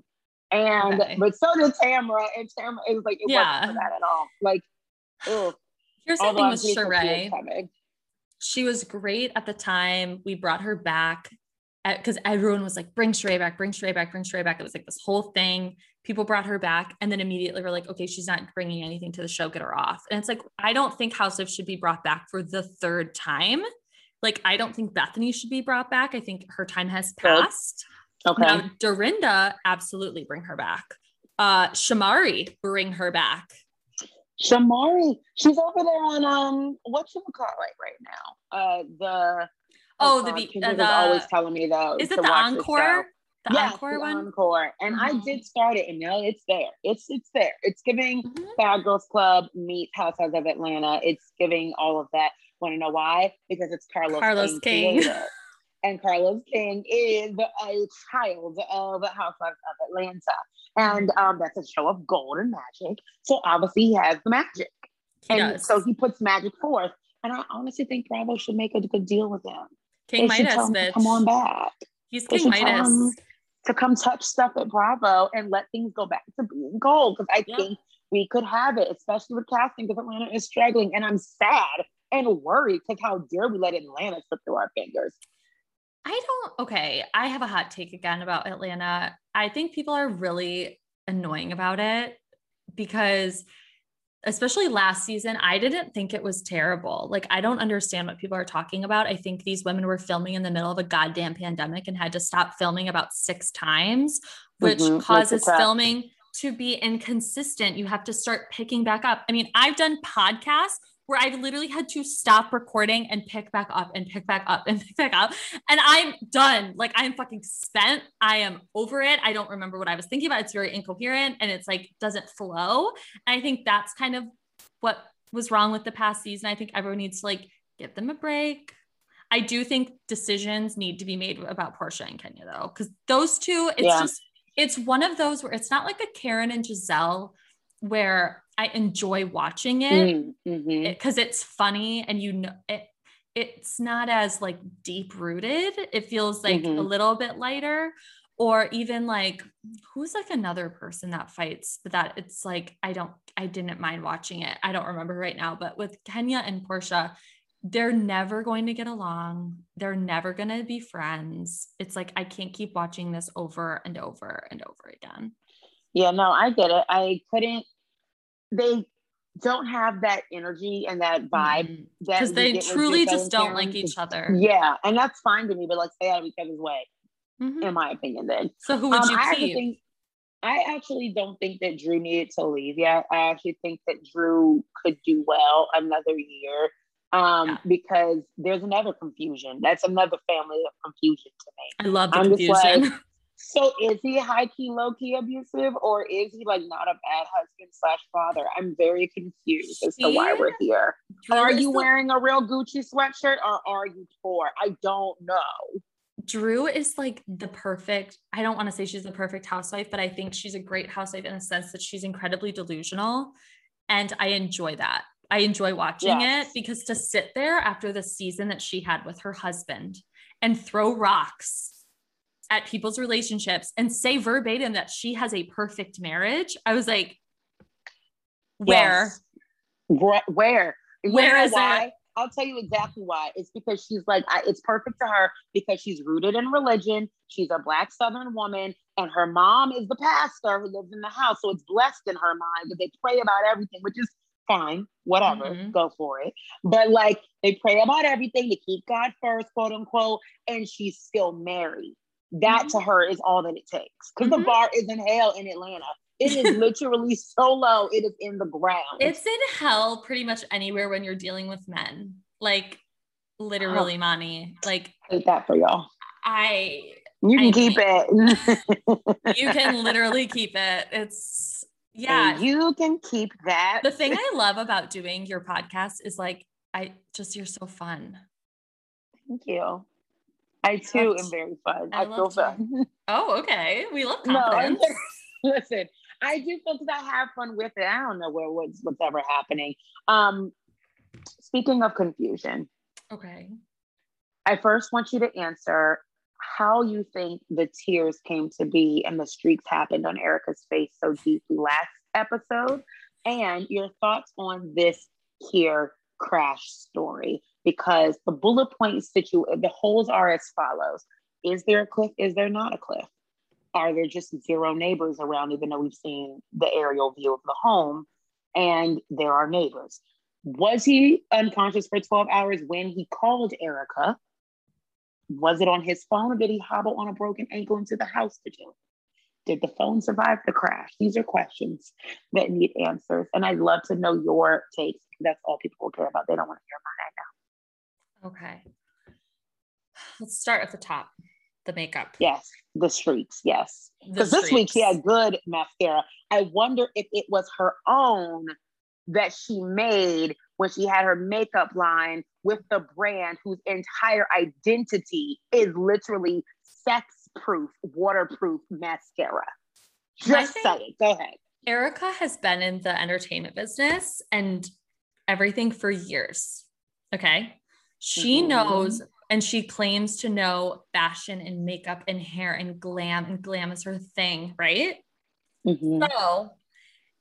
and Okay. but so did Tamara, and Tamara is like it Yeah. wasn't for that at all. Like, ugh. Here's the thing with she Sheree. She was great at the time. We brought her back because everyone was like, bring Sheree back, bring Sheree back, bring Sheree back. It was like this whole thing. People brought her back, and then immediately we're like, okay, she's not bringing anything to the show. Get her off. And it's like, I don't think House of should be brought back for the third time. Like, I don't think Bethenny should be brought back. I think her time has passed. Okay. Now, Dorinda, absolutely bring her back. Uh, Shamari, bring her back. Shamari, she's over there on um what you call it right now? Uh the Oh, the God, V- Kendrick uh, is the- always telling me though. Is it the encore? The Yes, encore the one? Encore. And I Mhm. did start it and now it's there. It's it's there. It's giving Mhm. Bad Girls Club meets Housewives of Atlanta. It's giving all of that. Want to know why? Because it's Carlos, Carlos King. created. and Carlos King is a child of Housewives of Atlanta. And um, that's a show of gold and magic. So obviously he has the magic. He and does. so he puts magic forth. And I honestly think Bravo should make a good deal with him. King They Midas, bitch. come on back. He's King Midas. to come touch stuff at Bravo and let things go back to being gold. Because I Yeah. think we could have it, especially with casting, because Atlanta is struggling. And I'm sad and worried because how dare we let Atlanta slip through our fingers? I don't, okay. I have a hot take again about Atlanta. I think people are really annoying about it because, especially last season, I didn't think it was terrible. Like, I don't understand what people are talking about. I think these women were filming in the middle of a goddamn pandemic and had to stop filming about six times, which Mhm, causes filming to be inconsistent. You have to start picking back up. I mean, I've done podcasts where I've literally had to stop recording and pick back up and pick back up and pick back up. And I'm done. Like I'm fucking spent. I am over it. I don't remember what I was thinking about. It's very incoherent and it's like doesn't flow. And I think that's kind of what was wrong with the past season. I think everyone needs to like give them a break. I do think decisions need to be made about Porsha and Kenya though, because those two, it's Yeah. just it's one of those where it's not like a Karen and Gizelle where I enjoy watching it Mm, mhm. because it's funny and you know it it's not as like deep rooted it feels like Mhm. a little bit lighter or even like who's like another person that fights but that it's like i don't i didn't mind watching it i don't remember right now but with kenya and porsha they're never going to get along they're never going to be friends it's like i can't keep watching this over and over and over again Yeah, no, I get it. I couldn't. They don't have that energy and that vibe that because we they truly just don't like each other Yeah, and that's fine to me, but like stay out of each other's way, Mhm. in my opinion. Then so who would Um, you I keep think I actually don't think that Drew needed to leave yet. I actually think that Drew could do well another year. Um, Yeah. because there's another confusion. That's another family of confusion to me. I love the I'm just confusion. like, So is he high key, low key abusive, or is he like not a bad husband slash father? I'm very confused as to why we're here. Are you wearing a real Gucci sweatshirt or are you poor? I don't know. Drew is like the perfect, I don't want to say she's the perfect housewife, but I think she's a great housewife in the sense that she's incredibly delusional. And I enjoy that. I enjoy watching Yes. it because to sit there after the season that she had with her husband and throw rocks at people's relationships and say verbatim that she has a perfect marriage, I was like, where? Yes. Where? Where? You Where know it? I'll tell you exactly why. It's because she's like, I, it's perfect to her because she's rooted in religion. She's a Black Southern woman, and her mom is the pastor who lives in the house. So it's blessed in her mind that they pray about everything, which is fine, whatever, Mhm. go for it. But like, they pray about everything to keep God first, quote unquote, and she's still married. That to her is all that it takes because Mhm. the bar is in hell in Atlanta. It is literally so low, it is in the ground. It's in hell pretty much anywhere when you're dealing with men. Like literally, Monty. Like hate that for y'all. I You can I keep it. you can literally keep it. It's yeah. And you can keep that. the thing I love about doing your podcast is like I just you're so fun. Thank you. I too am very fun. I I, feel you. fun. Oh, okay. We love no, listen, I do feel because I have fun with it. I don't know where what's what's ever happening. Um, speaking of confusion, okay. I first want you to answer how you think the tears came to be and the streaks happened on Erika's face so deeply last episode, and your thoughts on this here crash story. Because the bullet point situ the holes are as follows: Is there a cliff? Is there not a cliff? Are there just zero neighbors around, even though we've seen the aerial view of the home and there are neighbors? Was he unconscious for 12 hours when he called Erika? Was it on his phone or did he hobble on a broken ankle into the house to do? it? Did the phone survive the crash? These are questions that need answers. And I'd love to know your takes. That's all people will care about. They don't want to hear mine right now. Okay. Let's start at the top. The makeup. Yes, the streaks. Yes. Because this week she had good mascara. I wonder if it was her own that she made when she had her makeup line with the brand whose entire identity is literally sex proof, waterproof mascara. Just say it. Go ahead. Erika has been in the entertainment business and everything for years. Okay. She Mhm. knows and she claims to know fashion and makeup and hair and glam, and glam is her thing, right? Mhm. So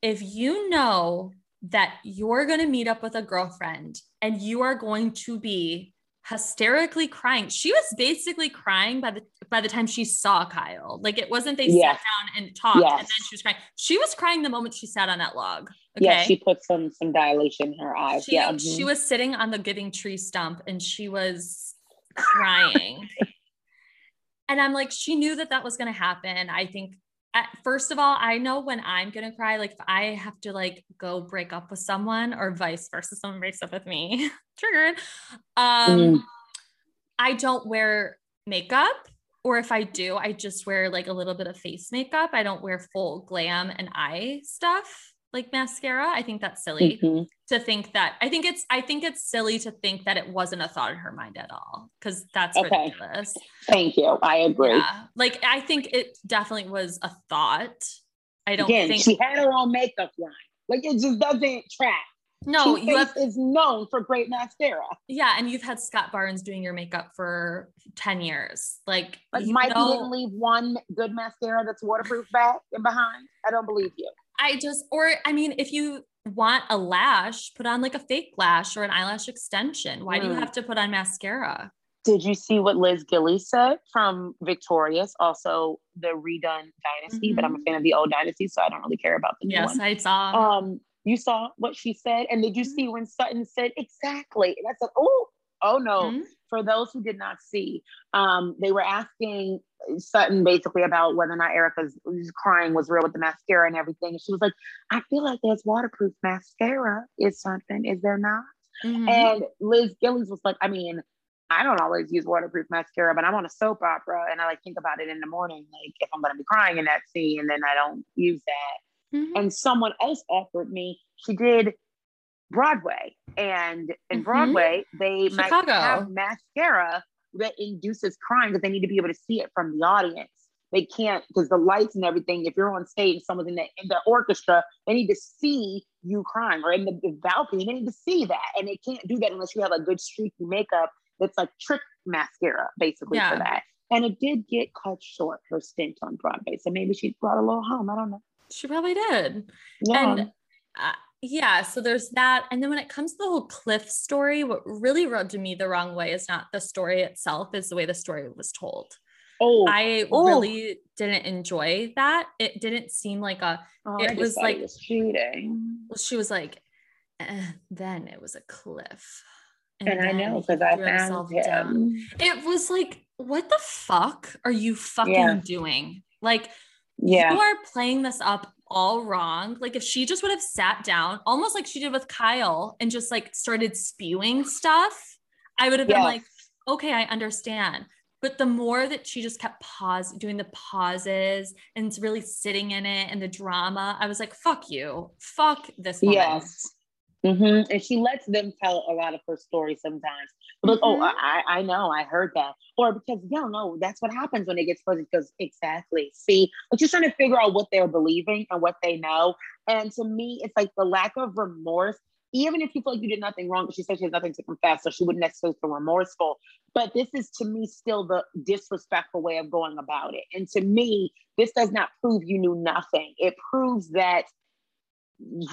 if you know that you're going to meet up with a girlfriend and you are going to be hysterically crying. She was basically crying by the by the time she saw Kyle. Like it wasn't they Yes. sat down and talked and then she was crying. She was crying the moment she sat on that log. Okay. Yeah, she put some some dilation in her eyes. She, yeah. she mhm. was sitting on the giving tree stump and she was crying. and I'm like, she knew that that was going to happen. I think at, first of all, I know when I'm gonna cry, like if I have to like go break up with someone or vice versa, someone breaks up with me, triggered. Um, Mm. I don't wear makeup, or if I do, I just wear like a little bit of face makeup. I don't wear full glam and eye stuff like mascara. I think that's silly Mhm. to think that. I think it's I think it's silly to think that it wasn't a thought in her mind at all because that's Okay. ridiculous. Thank you. I agree. Yeah, like I think it definitely was a thought. I don't Again, think she had her own makeup line. Like it just doesn't track. no. Too You have is known for great mascara. yeah, and you've had Scott Barnes doing your makeup for ten years. Like, Like you Mikey know- didn't leave one good mascara that's waterproof back and behind. I don't believe you. I just, or I mean, if you want a lash, put on like a fake lash or an eyelash extension. Why do you Mm. have to put on mascara? Did you see what Liz Gillies said from Victorious? Also the redone Dynasty, but I'm a fan of the old Dynasty, so I don't really care about the new Yes, one. I saw. Um, you saw what she said, and did you see when Sutton said exactly? And I said, "Oh, oh no." Mhm. For those who did not see, um, they were asking Sutton basically about whether or not Erika's crying was real with the mascara and everything. And she was like, "I feel like there's waterproof mascara. Is something? Is there not?" Mhm. And Liz Gillies was like, "I mean." I don't always use waterproof mascara, but I'm on a soap opera and I like think about it in the morning, like if I'm gonna be crying in that scene, and then I don't use that Mhm. and someone else offered me she did broadway and in Mhm. broadway they might Chicago. have mascara that induces crying because they need to be able to see it from the audience they can't because the lights and everything if you're on stage and someone's in the, in the orchestra they need to see you crying or in the, the balcony they need to see that and they can't do that unless you have a good streaky makeup that's like trick mascara basically Yeah. for that and it did get cut short her stint on broadway so maybe she brought a little home i don't know she probably did. yeah. And uh, yeah, so there's that. And then when it comes to the whole Cliff story, what really rubbed me the wrong way is not the story itself, is the way the story was told. oh I Oh. really didn't enjoy that. It didn't seem like a, Oh, It was like- it was cheating. well, she was like, eh, then it was a cliff. And, I know because I found himself down. him. It was like, what the fuck are you fucking Yeah. doing? Like, Yeah. you are playing this up all wrong. Like, if she just would have sat down, almost like she did with Kyle, and just like started spewing stuff, I would have been like, okay, I understand. But the more that she just kept pause doing the pauses and really sitting in it and the drama, I was like, fuck you. Fuck this woman. Yes. Hmm And she lets them tell a lot of her story sometimes. Like, oh, Mhm. I, I know, I heard that. Or because, yeah, no, that's what happens when it gets fuzzy. Because exactly. See, I'm just trying to figure out what they're believing and what they know. And to me, it's like the lack of remorse. Even if you feel like you did nothing wrong, she said she has nothing to confess, so she wouldn't necessarily feel remorseful. But this is to me still the disrespectful way of going about it. And to me, this does not prove you knew nothing. It proves that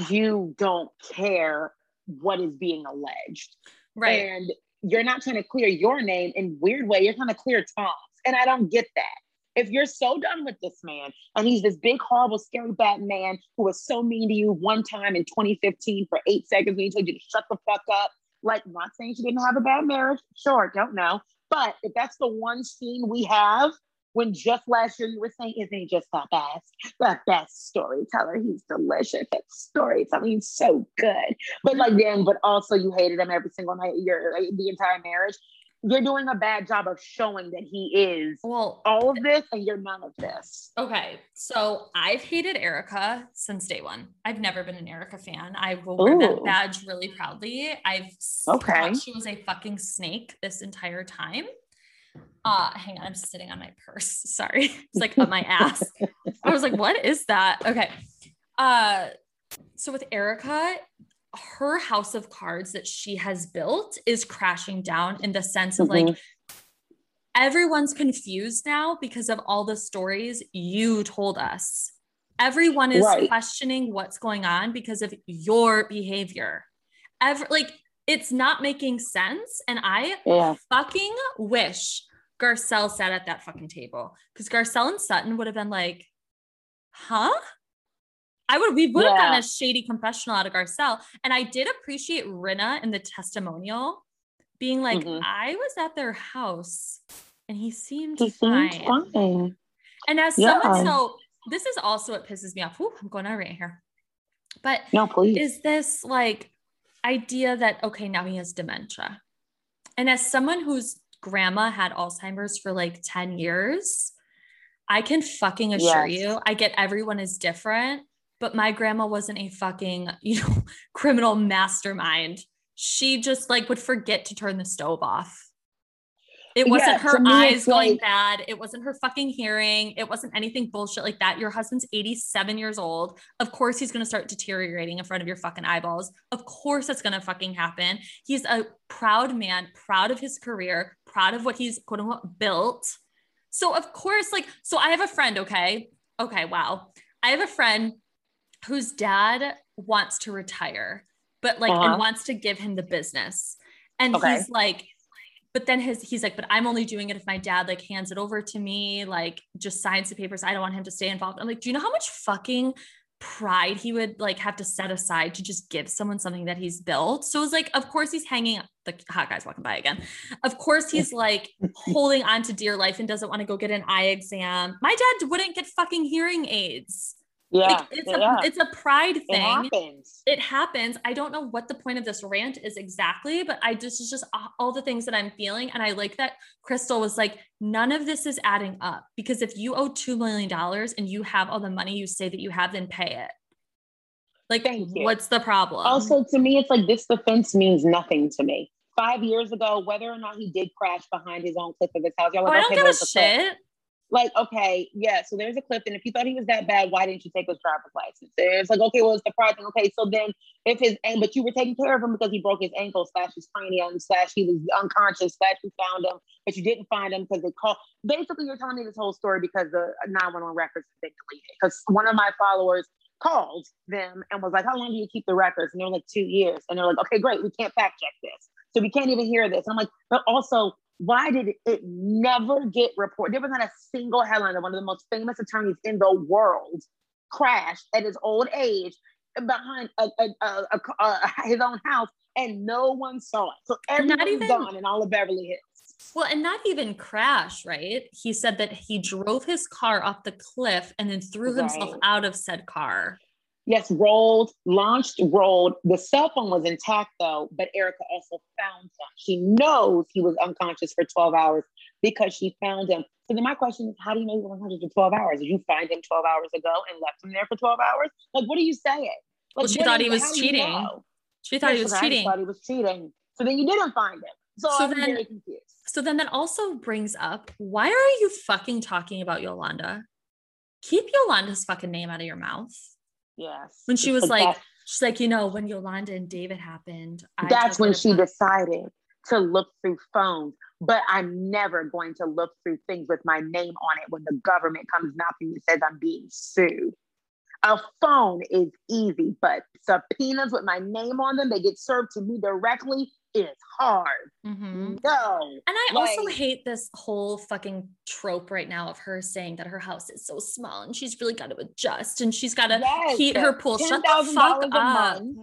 you don't care what is being alleged. Right. And you're not trying to clear your name in weird way. You're trying to clear Tom's. And I don't get that. If you're so done with this man and he's this big, horrible, scary Batman who was so mean to you one time in 2015 for eight seconds when he told you to shut the fuck up, like, not saying she didn't have a bad marriage. Sure, don't know. But if that's the one scene we have, when just last year you were saying, isn't he just the best? The best storyteller. He's delicious at storytelling. He's so good. But like mm-hmm. then, but also you hated him every single night, your like, the entire marriage. You're doing a bad job of showing that he is well, all of this and you're none of this. Okay, so I've hated Erika since day one. I've never been an Erika fan. I will wear that badge really proudly. I've Okay. thought she was a fucking snake this entire time. Uh, hang on, I'm sitting on my purse. Sorry, it's like up my ass. I was like, what is that? Okay. Uh, so with Erika, her house of cards that she has built is crashing down in the sense of like Mhm. everyone's confused now because of all the stories you told us. Everyone is Right. questioning what's going on because of your behavior. Ever like it's not making sense. And I Yeah. fucking wish Garcelle sat at that fucking table because Garcelle and Sutton would have been like, huh? I would, we would have gotten a shady confessional out of Garcelle. And I did appreciate Rinna in the testimonial being like, Mhm. I was at their house and he seemed He fine. seemed fine. And as Yeah. someone, so this is also what pisses me off. Ooh, I'm going on rant here. But No, please. is this like idea that okay, now he has dementia. And as someone whose grandma had Alzheimer's for like 10 years, I can fucking assure Yes. you, I get everyone is different, but my grandma wasn't a fucking, you know, criminal mastermind. She just like would forget to turn the stove off. It wasn't Yeah, her eyes going like- bad. It wasn't her fucking hearing. It wasn't anything bullshit like that. Your husband's 87 years old. Of course, he's going to start deteriorating in front of your fucking eyeballs. Of course, that's going to fucking happen. He's a proud man, proud of his career, proud of what he's quote unquote built. So, of course, like, so I have a friend, okay? Okay, wow. I have a friend whose dad wants to retire, but like, Uh-huh. and wants to give him the business. And Okay. he's like, but then his he's like, but I'm only doing it if my dad like hands it over to me, like just signs the papers. I don't want him to stay involved. I'm like, do you know how much fucking pride he would like have to set aside to just give someone something that he's built? So it's like, of course he's hanging the hot guy's walking by again. Of course he's like holding on to dear life and doesn't want to go get an eye exam. My dad wouldn't get fucking hearing aids. Yeah, Like it's yeah. a it's a pride it thing happens. it happens. I don't know what the point of this rant is exactly, but I just is just all the things that I'm feeling. And I like that Crystal was like, none of this is adding up because if you owe $2 million and you have all the money you say that you have, then pay it. Like, Thank you. what's the problem? Also, to me, it's like this defense means nothing to me. Five years ago, whether or not he did crash behind his own cliff of his house, y'all oh, I don't give a a cliff. Like, okay, yeah, so there's a cliff, and if you thought he was that bad, why didn't you take his driver's license? And it's like, okay, well, it's the surprising. Okay, so then if his an- but you were taking care of him because he broke his ankle, slash his cranium, slash he was unconscious, slash you found him, but you didn't find him because they called. Basically, you're telling me this whole story because the 911 records have been deleted. Because one of my followers called them and was like, How long do you keep the records? And they're like, Two years. And they're like, Okay, great. We can't fact check this. So we can't even hear this. I'm like, But also, why did it never get reported? There was not a single headline of one of the most famous attorneys in the world crashed at his old age behind a, a, a, his own house and no one saw it. So everyone's even- gone in all of Beverly Hills. Well, and not even crash, right? He said that he drove his car off the cliff and then threw himself out of said car. Yes, rolled, launched, rolled. The cell phone was intact though, but Erika also found him. She knows he was unconscious for 12 hours because she found him. So then my question is, how do you know he was unconscious for 12 hours? Did you find him 12 hours ago and left him there for 12 hours? Like, what are you saying? Like, Well, she thought he was do you cheating. know? She thought he was cheating. thought he was cheating. So then you didn't find him. So, So then-. So then that also brings up why are you fucking talking about Yolanda? Keep Yolanda's fucking name out of your mouth. Yes. When she was like, that- she's like, you know, when Yolanda and David happened, I that's when she decided to look through phones. But I'm never going to look through things with my name on it when the government comes knocking and says I'm being sued. A phone is easy, but subpoenas with my name on them, they get served to me directly, is hard. Mhm. No. And I also hate this whole fucking trope right now of her saying that her house is so small and she's really got to adjust and she's got to Yes, heat her pool. Shut the fuck up. month.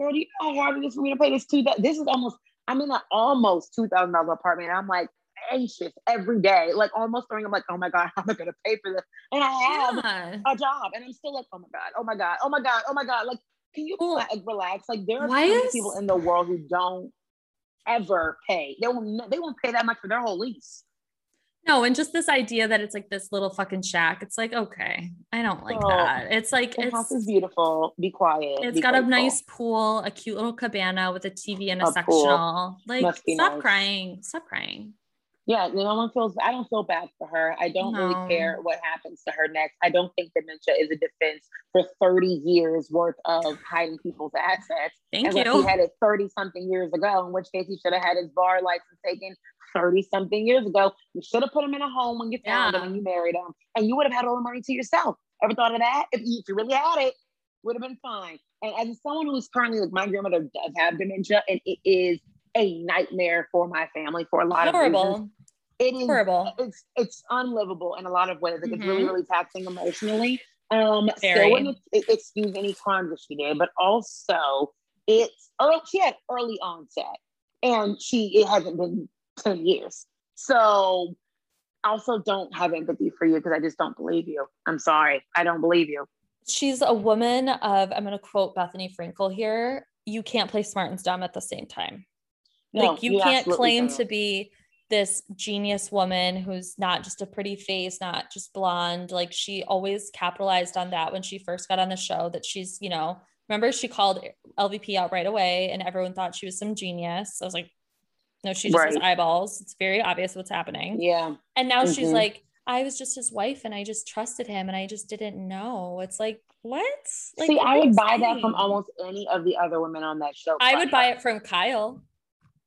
Girl, do you know how hard it is for me to pay this two? This is almost, I'm in an almost two thousand dollar apartment. And I'm like anxious every day, like almost throwing. I'm like, oh my god, how am I gonna pay for this? And I have Yeah. a job, and I'm still like, oh my god, oh my god, oh my god, oh my god. Like, can you like, relax? Like, there are is- people in the world who don't ever pay. They ne- They won't pay that much for their whole lease. No, and just this idea that it's like this little fucking shack. It's like, okay, I don't like Girl, that. It's like, The house is it's, beautiful. Be quiet. it's be got a nice pool, a cute little cabana with a TV and a, A pool. sectional. Like, stop nice. crying. Stop crying. Yeah, no one feels. I don't feel bad for her. I don't No. really care what happens to her next. I don't think dementia is a defense for 30 years worth of hiding people's assets. Thank Unless you. he had it 30 something years ago, in which case he should have had his bar license taken 30 something years ago. You should have put him in a home when you found Yeah. him when you married him, and you would have had all the money to yourself. Ever thought of that? If you, if you really had it, would have been fine. And as someone who's currently like my grandmother does have dementia, and it is a nightmare for my family for a lot of reasons. Horrible. It is Horrible. it's it's unlivable in a lot of ways. Like it's really, Mhm. really taxing emotionally. Um, Very. still wouldn't excuse any crimes that she did, but also it's early. she had early onset, and she it hasn't been ten years. So also don't have empathy for you because I just don't believe you. I'm sorry. I don't believe you. She's a woman of, I'm going to quote Bethenny Frankel here you can't play smart and dumb at the same time. No, like, you, you can't claim to be this genius woman who's not just a pretty face, not just blonde. Like, she always capitalized on that when she first got on the show that she's, you know, remember she called LVP out right away and everyone thought she was some genius. I was like, no, she just right. has eyeballs. It's very obvious what's happening. Yeah. And now mm-hmm. she's like, I was just his wife and I just trusted him and I just didn't know. It's like, what? Like, See, I would buy that from almost any of the other women on that show. I would buy it from Kyle.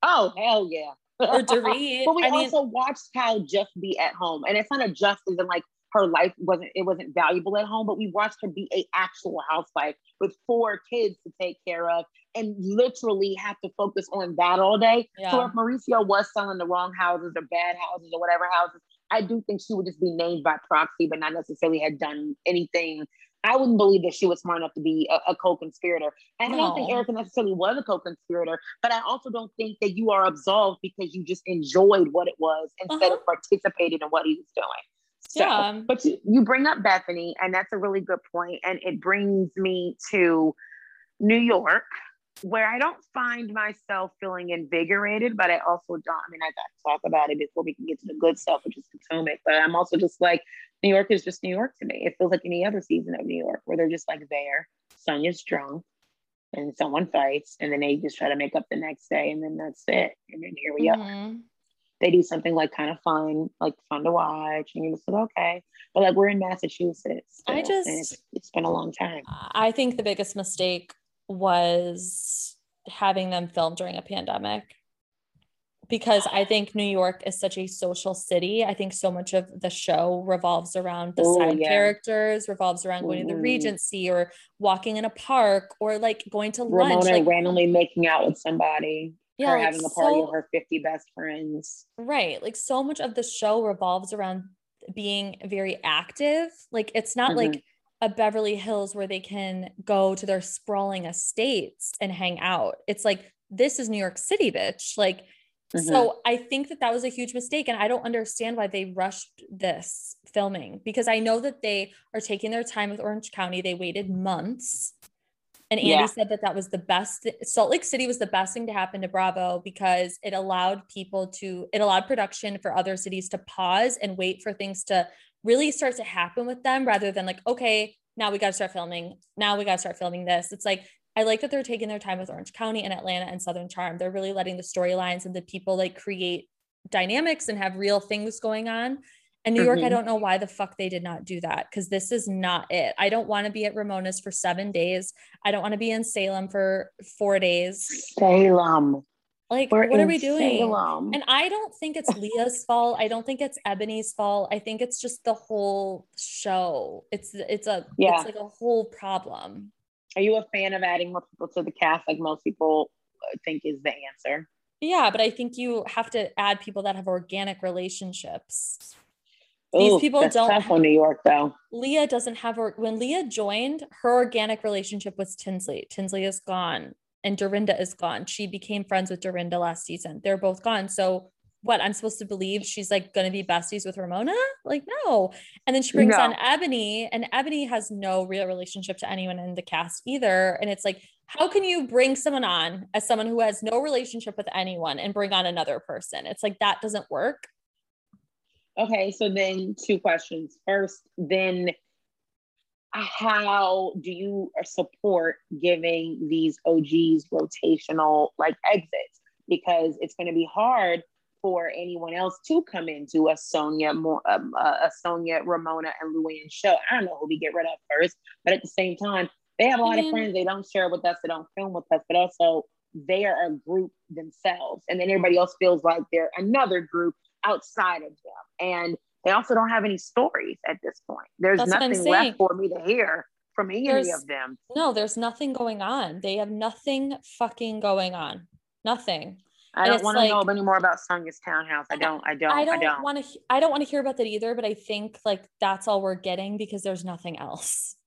Oh, hell yeah. Or Dorit. but we I also mean, watched Kyle just be at home. And it's not a just as in like her life wasn't it wasn't valuable at home, but we watched her be a actual housewife with four kids to take care of and literally have to focus on that all day. Yeah. So if Mauricio was selling the wrong houses or bad houses or whatever houses, I do think she would just be named by proxy, but not necessarily had done anything. I wouldn't believe that she was smart enough to be a, a co-conspirator. And no. I don't think Erika necessarily was a co-conspirator, but I also don't think that you are absolved because you just enjoyed what it was instead uh-huh. of participating in what he was doing. So, yeah. but you, you bring up Bethenny, and that's a really good point, and it brings me to New York where I don't find myself feeling invigorated, but I also don't. I mean, I got to talk about it before we can get to the good stuff, which is Potomac. But I'm also just like, New York is just New York to me. It feels like any other season of New York where they're just like there. Sonja's drunk and someone fights, and then they just try to make up the next day, and then that's it. And then here we mm-hmm. are. They do something like kind of fun, like fun to watch, and you're just like, okay. But like we're in Massachusetts. I just, it's, it's been a long time. I think the biggest mistake was having them film during a pandemic because I think New York is such a social city. I think so much of the show revolves around the Ooh, side yeah. characters, revolves around going mm-hmm. to the Regency or walking in a park or like going to Ramona lunch. Like, randomly making out with somebody. Yeah, or like having a party so, with her 50 best friends. Right. Like so much of the show revolves around being very active. Like it's not mm-hmm. like a Beverly Hills where they can go to their sprawling estates and hang out. It's like, this is New York City, bitch. Like, mm-hmm. so I think that that was a huge mistake. And I don't understand why they rushed this filming because I know that they are taking their time with Orange County. They waited months. And Andy yeah. said that that was the best. Salt Lake City was the best thing to happen to Bravo because it allowed people to, it allowed production for other cities to pause and wait for things to really start to happen with them rather than like, okay, now we got to start filming. Now we got to start filming this. It's like, I like that they're taking their time with Orange County and Atlanta and Southern Charm. They're really letting the storylines and the people like create dynamics and have real things going on. And New York, mm-hmm. I don't know why the fuck they did not do that because this is not it. I don't want to be at Ramona's for seven days. I don't want to be in Salem for four days. Salem. Like, We're what are we doing? Salem. And I don't think it's Leah's fault. I don't think it's Ebony's fault. I think it's just the whole show. It's it's a yeah. it's like a whole problem. Are you a fan of adding more people to the cast, like most people uh, think is the answer? Yeah, but I think you have to add people that have organic relationships. These Ooh, people don't. Tough on New York, though. Leah doesn't have. When Leah joined, her organic relationship was Tinsley. Tinsley is gone and Dorinda is gone. She became friends with Dorinda last season. They're both gone. So what I'm supposed to believe she's like going to be besties with Ramona? Like, no. And then she brings no. on Ebony, and Ebony has no real relationship to anyone in the cast either. And it's like, how can you bring someone on as someone who has no relationship with anyone and bring on another person? It's like that doesn't work. Okay, so then two questions. First, then how do you support giving these OGs rotational like exits? Because it's going to be hard for anyone else to come into a Sonja, um, a Sonja, Ramona, and Luann show. I don't know who we get rid of first, but at the same time, they have a lot of friends. They don't share with us. They don't film with us, but also they are a group themselves, and then everybody else feels like they're another group outside of them. And they also don't have any stories at this point. There's That's nothing left for me to hear from any there's, of them. No, there's nothing going on. They have nothing fucking going on. Nothing. I don't want to like, know any more about Sonja's townhouse. I don't. I don't. I don't, don't. want to. I don't want to hear about that either. But I think like that's all we're getting because there's nothing else.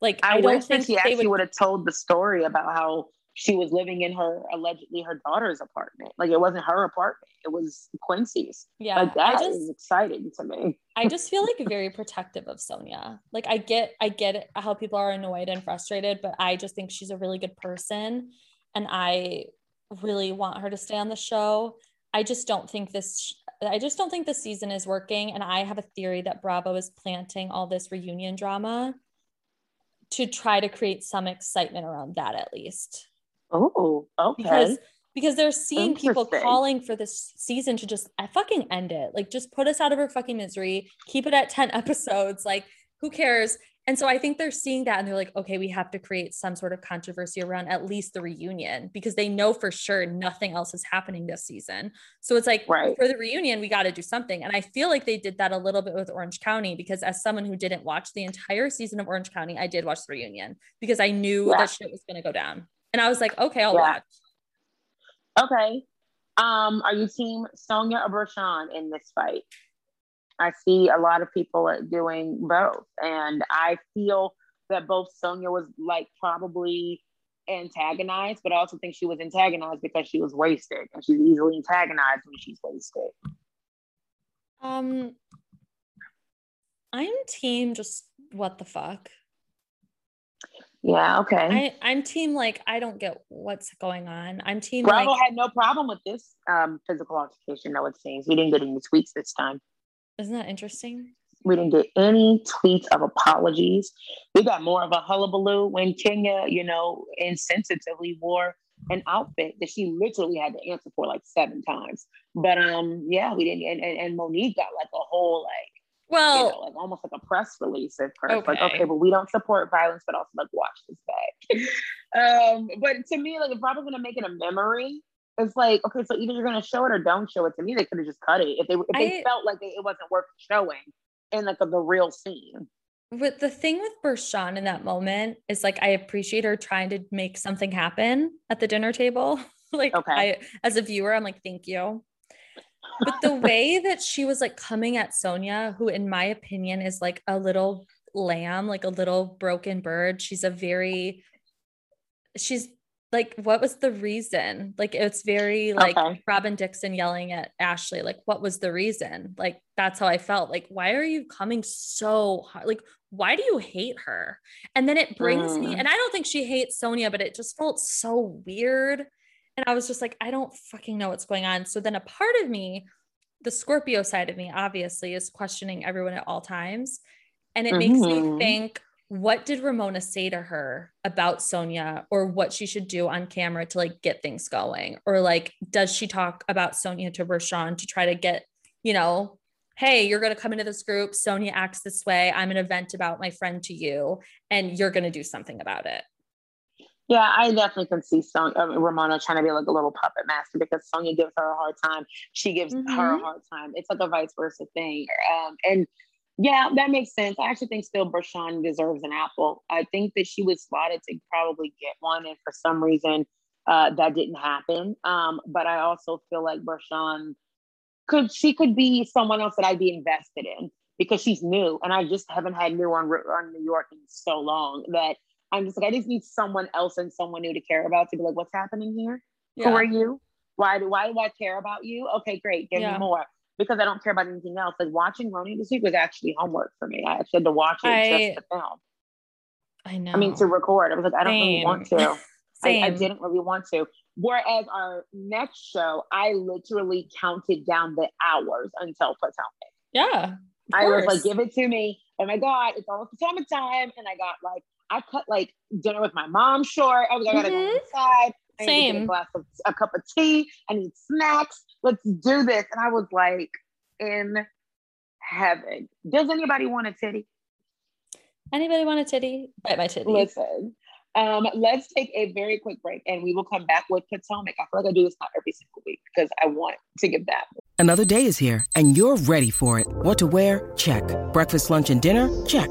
Like I, I wish that he actually would have told the story about how she was living in her allegedly her daughter's apartment. Like it wasn't her apartment; it was Quincy's. Yeah, like that just, is exciting to me. I just feel like very protective of Sonja. Like I get, I get how people are annoyed and frustrated, but I just think she's a really good person, and I really want her to stay on the show. I just don't think this. I just don't think the season is working, and I have a theory that Bravo is planting all this reunion drama to try to create some excitement around that at least. Oh, okay. Because because they're seeing people calling for this season to just I fucking end it. Like just put us out of our fucking misery. Keep it at 10 episodes. Like who cares? And so I think they're seeing that and they're like, okay, we have to create some sort of controversy around at least the reunion because they know for sure nothing else is happening this season. So it's like right. for the reunion, we got to do something. And I feel like they did that a little bit with Orange County because as someone who didn't watch the entire season of Orange County, I did watch the reunion because I knew yeah. that shit was going to go down. And I was like, okay, I'll yeah. watch. Okay. Um, are you team Sonja or Bershan in this fight? I see a lot of people doing both, and I feel that both Sonja was like probably antagonized, but I also think she was antagonized because she was wasted, and she's easily antagonized when she's wasted. Um, I'm team just what the fuck. Yeah, okay. I, I'm team like I don't get what's going on. I'm team Bravo like, had no problem with this um, physical altercation, though it seems. We didn't get any tweets this time. Isn't that interesting? We didn't get any tweets of apologies. We got more of a hullabaloo when Kenya, you know, insensitively wore an outfit that she literally had to answer for like seven times. But um, yeah, we didn't. And, and, and Monique got like a whole like well, you know, like almost like a press release at first. Okay. Like, okay, but we don't support violence, but also like watch this back. um, but to me, like if was gonna make it a memory, it's like, okay, so either you're gonna show it or don't show it. To me, they could have just cut it if they if they I, felt like it wasn't worth showing in like a, the real scene. But the thing with Bershan in that moment is like I appreciate her trying to make something happen at the dinner table. like okay. I as a viewer, I'm like, thank you but the way that she was like coming at Sonja, who in my opinion is like a little lamb, like a little broken bird. She's a very she's like what was the reason like it's very like okay. robyn dixon yelling at ashley like what was the reason like that's how i felt like why are you coming so hard like why do you hate her and then it brings mm. me and i don't think she hates Sonja, but it just felt so weird and I was just like, I don't fucking know what's going on. So then a part of me, the Scorpio side of me, obviously, is questioning everyone at all times. And it mm-hmm. makes me mm-hmm. think, what did Ramona say to her about Sonja or what she should do on camera to like get things going? Or like, does she talk about Sonja to Bershan to try to get, you know, hey, you're going to come into this group. Sonja acts this way. I'm an event about my friend to you, and you're going to do something about it. Yeah, I definitely can see Son- uh, Ramona trying to be like a little puppet master because Sonja gives her a hard time. She gives mm-hmm. her a hard time. It's like a vice versa thing. Um, and yeah, that makes sense. I actually think still Bershan deserves an apple. I think that she was slotted to probably get one, and for some reason, uh, that didn't happen. Um, but I also feel like Bershan could she could be someone else that I'd be invested in because she's new, and I just haven't had new on on New York in so long that I'm just like, I just need someone else and someone new to care about to be like, what's happening here? Yeah. Who are you? Why do why do I care about you? Okay, great, give yeah. me more. Because I don't care about anything else. Like watching RHONY this week was actually homework for me. I actually had to watch it I, just to film. I know. I mean, to record. I was like, I don't Same. really want to. I, I, didn't really want to. Whereas our next show, I literally counted down the hours until Potomac. Yeah. I was like, give it to me. Oh my God, it's almost Potomac time. And I got like I cut like dinner with my mom short. I was like, I gotta mm-hmm. go inside. I Same. Need a glass of a cup of tea. I need snacks. Let's do this. And I was like in heaven. Does anybody want a titty? Anybody want a titty? Bite my titty. Listen. Um, let's take a very quick break and we will come back with Potomac. I feel like I do this not every single week because I want to give that. Another day is here and you're ready for it. What to wear? Check. Breakfast, lunch, and dinner? Check.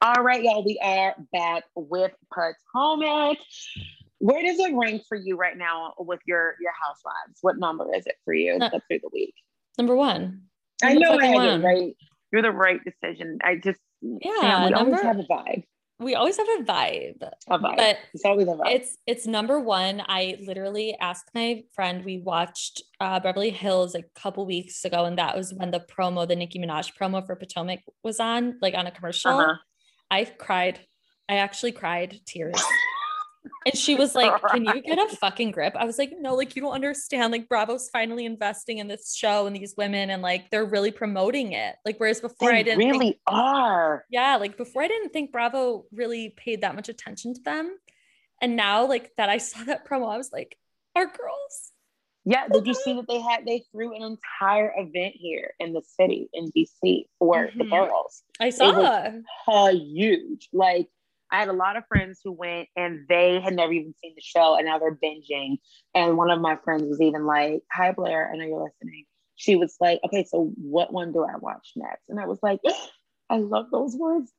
All right, y'all, we are back with Potomac. Where does it rank for you right now with your your housewives? What number is it for you uh, through the week? Number one. I know I had it right. You're the right decision. I just yeah, we number, always have a vibe. We always have a vibe. A vibe. But it's always a vibe. It's it's number one. I literally asked my friend. We watched uh, Beverly Hills a couple weeks ago, and that was when the promo, the Nicki Minaj promo for Potomac, was on, like on a commercial. Uh-huh. I cried. I actually cried tears. And she was like, Can you get a fucking grip? I was like, No, like, you don't understand. Like, Bravo's finally investing in this show and these women, and like, they're really promoting it. Like, whereas before they I didn't really think, are. Yeah. Like, before I didn't think Bravo really paid that much attention to them. And now, like, that I saw that promo, I was like, Our girls. Yeah, did you see that they had they threw an entire event here in the city in DC for mm-hmm. the girls? I saw. Huge. Like I had a lot of friends who went and they had never even seen the show and now they're binging. And one of my friends was even like, Hi, Blair, I know you're listening. She was like, Okay, so what one do I watch next? And I was like, I love those words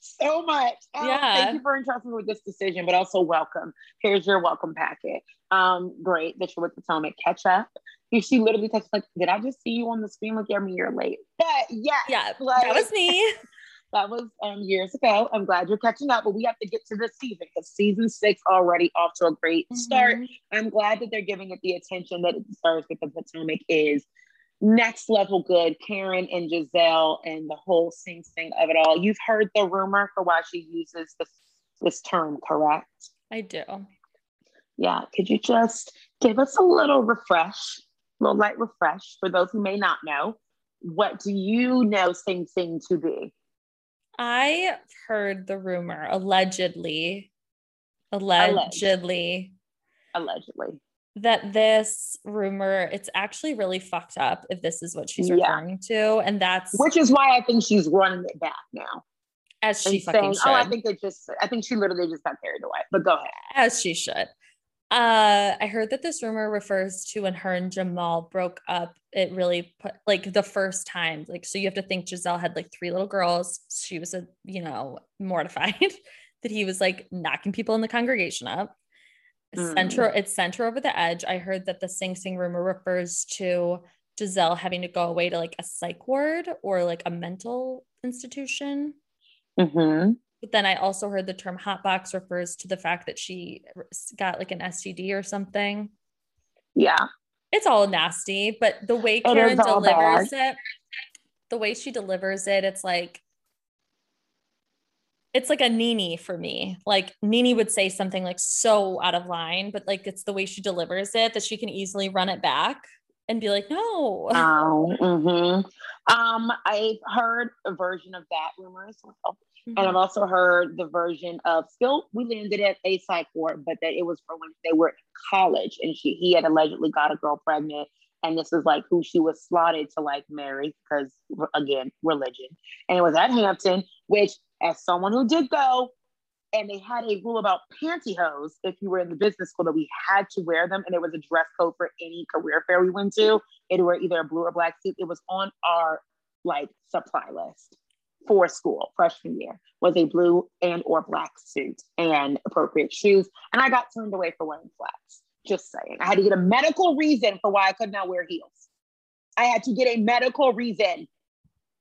so much. Oh, yeah. Thank you for entrusting me with this decision, but also welcome. Here's your welcome packet. Um, great that you're with Potomac. Catch up. She literally texted like, "Did I just see you on the screen? Like, you're you're late." But yeah, yeah, like, that was me. That was um, years ago. I'm glad you're catching up, but we have to get to this season because season six already off to a great mm-hmm. start. I'm glad that they're giving it the attention that it deserves because Potomac is next level good. Karen and Gizelle and the whole Sing Sing of it all. You've heard the rumor for why she uses this this term, correct? I do. Yeah. Could you just give us a little refresh, a little light refresh for those who may not know? What do you know Sing Sing to be? I heard the rumor allegedly, allegedly, allegedly, that this rumor it's actually really fucked up if this is what she's referring yeah. to, and that's which is why I think she's running it back now. As she fucking saying, should. Oh, I think they just. I think she literally just got carried away. But go ahead. As she should. Uh, I heard that this rumor refers to when her and Jamal broke up. It really put like the first time, like, so you have to think Gizelle had like three little girls. She was a, you know, mortified that he was like knocking people in the congregation up. Mm. Center, it's center over the edge. I heard that the Sing Sing rumor refers to Gizelle having to go away to like a psych ward or like a mental institution. Mm-hmm. But then I also heard the term hotbox refers to the fact that she got like an STD or something. Yeah. It's all nasty, but the way Karen delivers it, the way she delivers it, it's like it's like a NeNe for me. Like NeNe would say something like so out of line, but like it's the way she delivers it that she can easily run it back and be like, no. Oh, mm-hmm. um, I've heard a version of that rumor as well. Mm-hmm. And I've also heard the version of still we landed at a psych ward, but that it was for when they were in college and she he had allegedly got a girl pregnant. And this is like who she was slotted to like marry because again, religion. And it was at Hampton, which as someone who did go, and they had a rule about pantyhose if you were in the business school that we had to wear them and it was a dress code for any career fair we went to it were either a blue or black suit it was on our like supply list for school freshman year was a blue and or black suit and appropriate shoes. And I got turned away for wearing flats. Just saying. I had to get a medical reason for why I could not wear heels. I had to get a medical reason.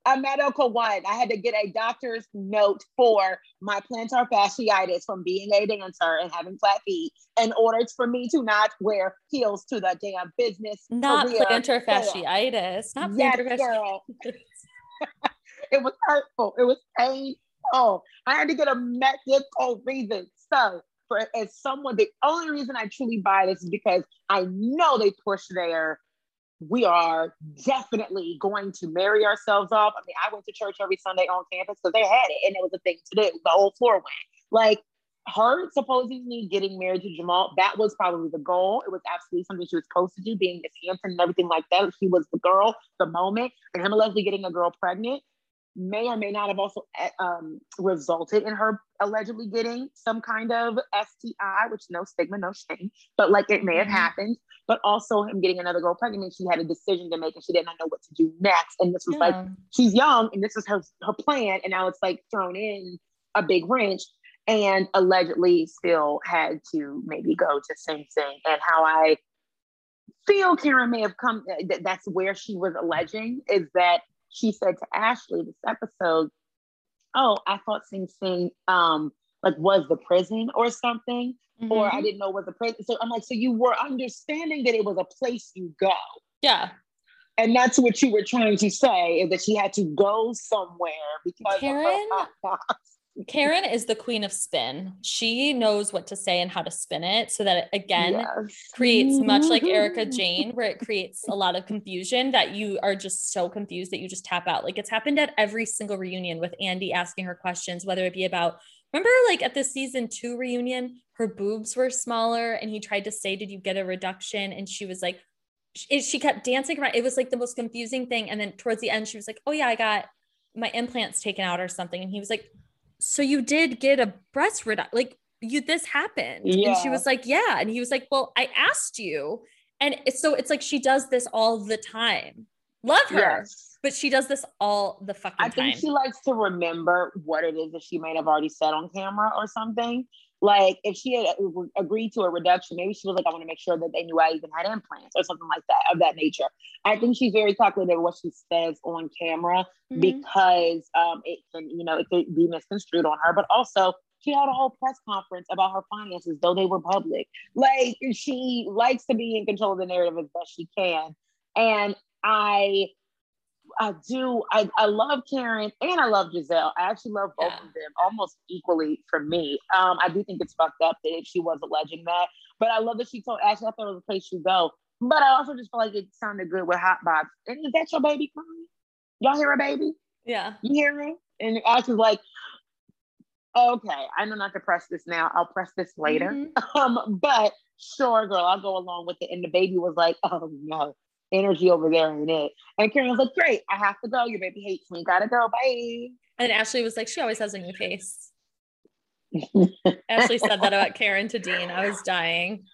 A medical one. I had to get a doctor's note for my plantar fasciitis from being a dancer and having flat feet in order for me to not wear heels to the damn business. Not plantar fasciitis. Not yes, plantar fasciitis. it was hurtful. It was painful. I had to get a medical reason. So, for as someone, the only reason I truly buy this is because I know they push their we are definitely going to marry ourselves off. I mean, I went to church every Sunday on campus because they had it and it was a thing to do. The whole floor went. Like her supposedly getting married to Jamal, that was probably the goal. It was absolutely something she was supposed to do, being Miss Hampton and everything like that. She was the girl, the moment. And him and Leslie getting a girl pregnant may or may not have also eh, um, resulted in her allegedly getting some kind of STI, which no stigma, no shame, but like it may have mm-hmm. happened. But also him getting another girl pregnant means she had a decision to make and she did not know what to do next. And this was yeah. like she's young and this is her her plan, and now it's like thrown in a big wrench. And allegedly still had to maybe go to Sing Sing. And how I feel Karen may have come, eh, that's where she was alleging is that she said to Ashley this episode, "Oh, I thought Sing Sing um like was the prison or something, mm-hmm. or I mm-hmm. didn't know was a place. So I'm like, so you were understanding that it was a place you go. Yeah. And that's what you were trying to say is that she had to go somewhere because Karen, Karen is the queen of spin. She knows what to say and how to spin it so that it, again yes. creates much like Erika Jayne, where it creates a lot of confusion that you are just so confused that you just tap out. Like it's happened at every single reunion with Andy asking her questions, whether it be about remember like at the season two reunion, her boobs were smaller and he tried to say, Did you get a reduction? And she was like, she kept dancing around. It was like the most confusing thing. And then towards the end, she was like, Oh, yeah, I got my implants taken out or something. And he was like, so you did get a breast reduction like you this happened yeah. and she was like yeah and he was like well i asked you and so it's like she does this all the time love her yes. but she does this all the fucking I time i think she likes to remember what it is that she might have already said on camera or something like if she had agreed to a reduction, maybe she was like, I want to make sure that they knew I even had implants or something like that of that nature. I think she's very calculated what she says on camera mm-hmm. because um, it can, you know, it could be misconstrued on her, but also she had a whole press conference about her finances, though they were public. Like she likes to be in control of the narrative as best she can. And I I do. I, I love Karen and I love Gizelle. I actually love both yeah. of them almost equally for me. Um, I do think it's fucked up that she was alleging that, but I love that she told Ashley I thought it was a place you go. But I also just feel like it sounded good with Hot Box. And is that your baby crying? Y'all hear a baby? Yeah. You hear him? And Ashley's like, okay, I know not to press this now. I'll press this later. Mm-hmm. Um, but sure, girl, I'll go along with it. And the baby was like, oh no, energy over there ain't it. And Karen was like, great, I have to go. Your baby hates me. Gotta go. Bye. And Ashley was like, she always has a new face. Ashley said that about Karen to Dean. I was dying.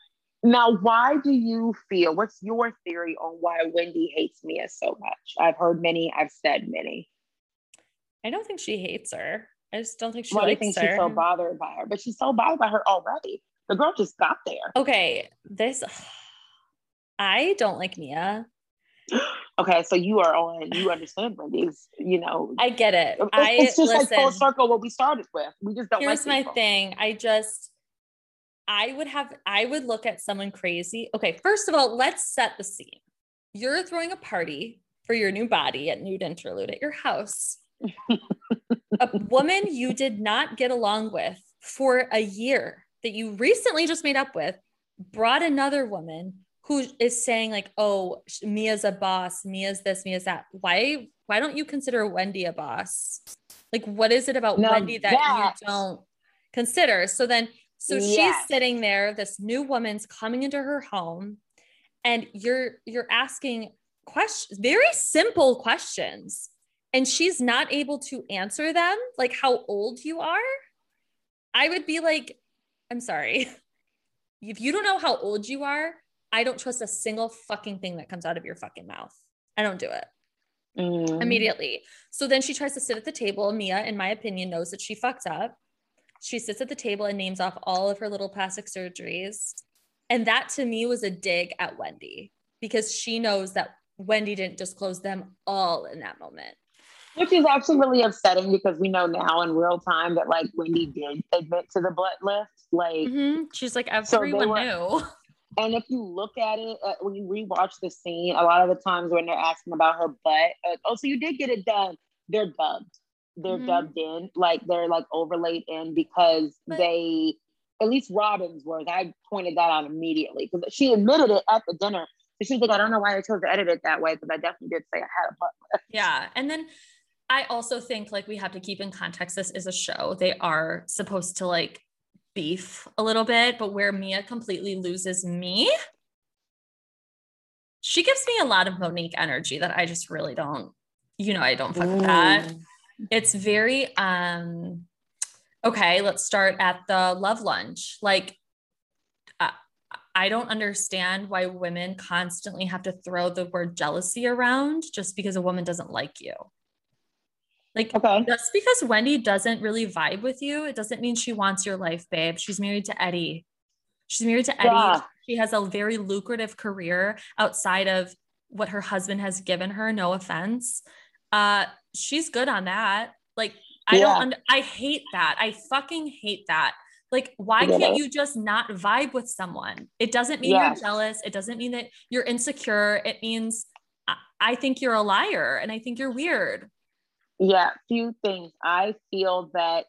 Now, why do you feel? What's your theory on why Wendy hates Mia so much? I've heard many. I've said many. I don't think she hates her. I just don't think she well, likes I think her. she's so bothered by her, but she's so bothered by her already. The girl just got there. Okay, this I don't like Mia. Okay, so you are on. You understand Wendy's. You know, I get it. It's, I, it's just listen, like full circle what we started with. We just don't. Here's like my thing. I just, I would have. I would look at someone crazy. Okay, first of all, let's set the scene. You're throwing a party for your new body at Nude Interlude at your house. a woman you did not get along with for a year that you recently just made up with brought another woman who is saying like, "Oh, Mia's a boss. Mia's this. Mia's that." Why? Why don't you consider Wendy a boss? Like, what is it about now Wendy that, that, you don't consider? So then, so yes. she's sitting there. This new woman's coming into her home, and you're you're asking questions, very simple questions, and she's not able to answer them. Like how old you are. I would be like, I'm sorry. If you don't know how old you are, I don't trust a single fucking thing that comes out of your fucking mouth. I don't do it. Mm. Immediately. So then she tries to sit at the table. Mia, in my opinion, knows that she fucked up. She sits at the table and names off all of her little plastic surgeries. And that to me was a dig at Wendy because she knows that Wendy didn't disclose them all in that moment. Which is actually really upsetting because we know now in real time that like Wendy did admit to the butt lift. Like mm-hmm. she's like everyone so were, knew. And if you look at it, uh, when you rewatch the scene, a lot of the times when they're asking about her butt, uh, oh, so you did get it done. They're dubbed. They're mm-hmm. dubbed in, like they're like overlaid in because but- they, at least Robyn's words, I pointed that out immediately because she admitted it at the dinner. So she's like, I don't know why I chose to edit it that way because I definitely did say I had a butt. Yeah, and then I also think like we have to keep in context. This is a show. They are supposed to like beef a little bit, but where Mia completely loses me, she gives me a lot of Monique energy that I just really don't, you know, I don't fuck with that. It's very um okay, let's start at the love lunch. Like uh, I don't understand why women constantly have to throw the word jealousy around just because a woman doesn't like you. Like okay. just because Wendy doesn't really vibe with you, it doesn't mean she wants your life, babe. She's married to Eddie. She's married to Eddie. Yeah. She has a very lucrative career outside of what her husband has given her. No offense. Uh, she's good on that. Like, I yeah. don't, I hate that. I fucking hate that. Like, why can't you just not vibe with someone? It doesn't mean yes. you're jealous. It doesn't mean that you're insecure. It means I think you're a liar and I think you're weird. Yeah, few things. I feel that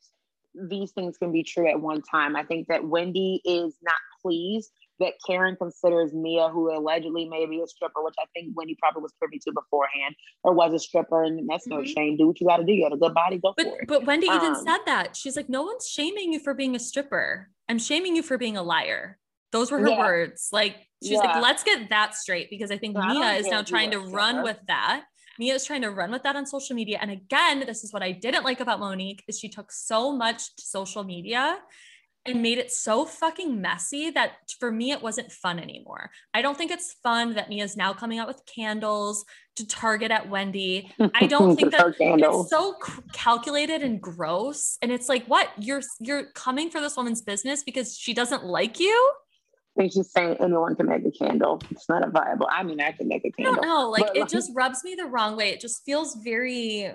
these things can be true at one time. I think that Wendy is not pleased that Karen considers Mia, who allegedly may be a stripper, which I think Wendy probably was privy to beforehand, or was a stripper, and that's mm-hmm. no shame. Do what you got to do. You got a good body, go but, for it. But Wendy um, even said that she's like, no one's shaming you for being a stripper. I'm shaming you for being a liar. Those were her yeah. words. Like she's yeah. like, let's get that straight because I think Mia I is now trying to run with that Mia is trying to run with that on social media. And again, this is what I didn't like about Monique is she took so much to social media and made it so fucking messy that for me it wasn't fun anymore. I don't think it's fun that Mia's now coming out with candles to target at Wendy. I don't think that it's so calculated and gross. And it's like, what? You're you're coming for this woman's business because she doesn't like you? Think she's saying anyone can make a candle. It's not a viable. I mean, I can make a candle. I don't know. Like but, it like, just rubs me the wrong way. It just feels very.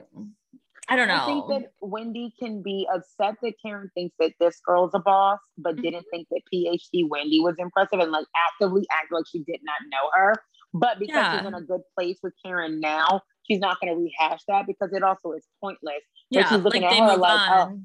I don't know. I think that Wendy can be upset that Karen thinks that this girl's a boss, but mm-hmm. didn't think that PhD Wendy was impressive and like actively act like she did not know her. But because yeah. she's in a good place with Karen now, she's not going to rehash that because it also is pointless. Yeah, she's looking like at her like, on. oh,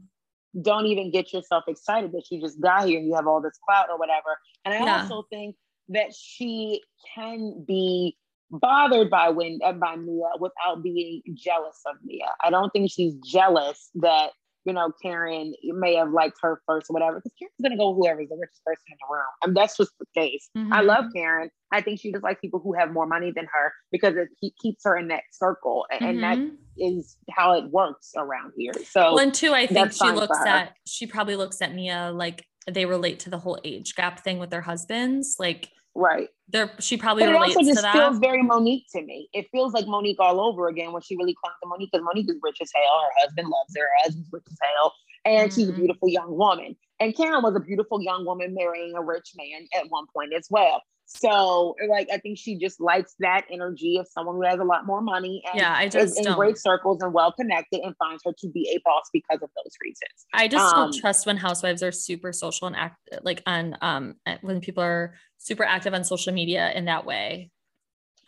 don't even get yourself excited that you just got here and you have all this clout or whatever. And I yeah. also think that she can be bothered by when uh, by Mia without being jealous of Mia. I don't think she's jealous that you know, Karen may have liked her first or whatever, because Karen's gonna go whoever's the richest person in the room. I mean, that's just the case. Mm-hmm. I love Karen. I think she just likes people who have more money than her because it keeps her in that circle, and, mm-hmm. and that mm-hmm. how it works around here. So, well, and two, I think she looks at she probably looks at Mia like they relate to the whole age gap thing with their husbands, like Right. There, she probably but it also just feels very Monique to me. It feels like Monique all over again when she really clung to Monique because Monique is rich as hell. Her husband loves her. Her husband's rich as hell, and mm-hmm. she's a mm-hmm. beautiful young woman. And Karen was a beautiful young woman marrying a rich man at one point as well. So, like, I think she just likes that energy of someone who has a lot more money and yeah, I just is in great circles and well connected and finds her to be a boss because of those reasons. I just um, don't trust when housewives are super social and act like on um when people are super active on social media in that way.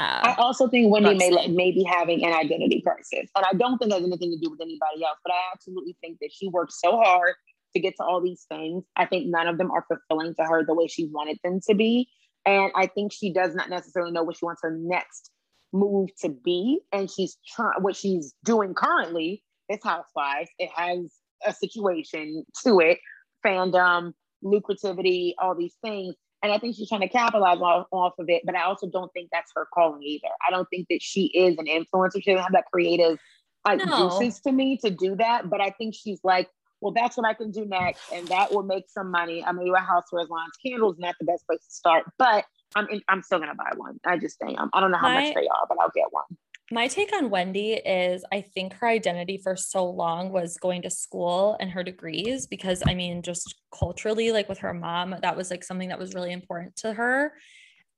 Uh, I also think Wendy may like maybe having an identity crisis, and I don't think it has anything to do with anybody else. But I absolutely think that she worked so hard to get to all these things. I think none of them are fulfilling to her the way she wanted them to be. And I think she does not necessarily know what she wants her next move to be. And she's trying what she's doing currently is housewives. It has a situation to it, fandom, lucrativity, all these things. And I think she's trying to capitalize off, off of it, but I also don't think that's her calling either. I don't think that she is an influencer. She doesn't have that creative like no. juices to me to do that. But I think she's like, well, that's what I can do next, and that will make some money. I'm mean, a house where lawns candles not the best place to start, but I'm in, I'm still gonna buy one. I just am. I don't know how my, much they are, but I'll get one. My take on Wendy is I think her identity for so long was going to school and her degrees because I mean, just culturally, like with her mom, that was like something that was really important to her,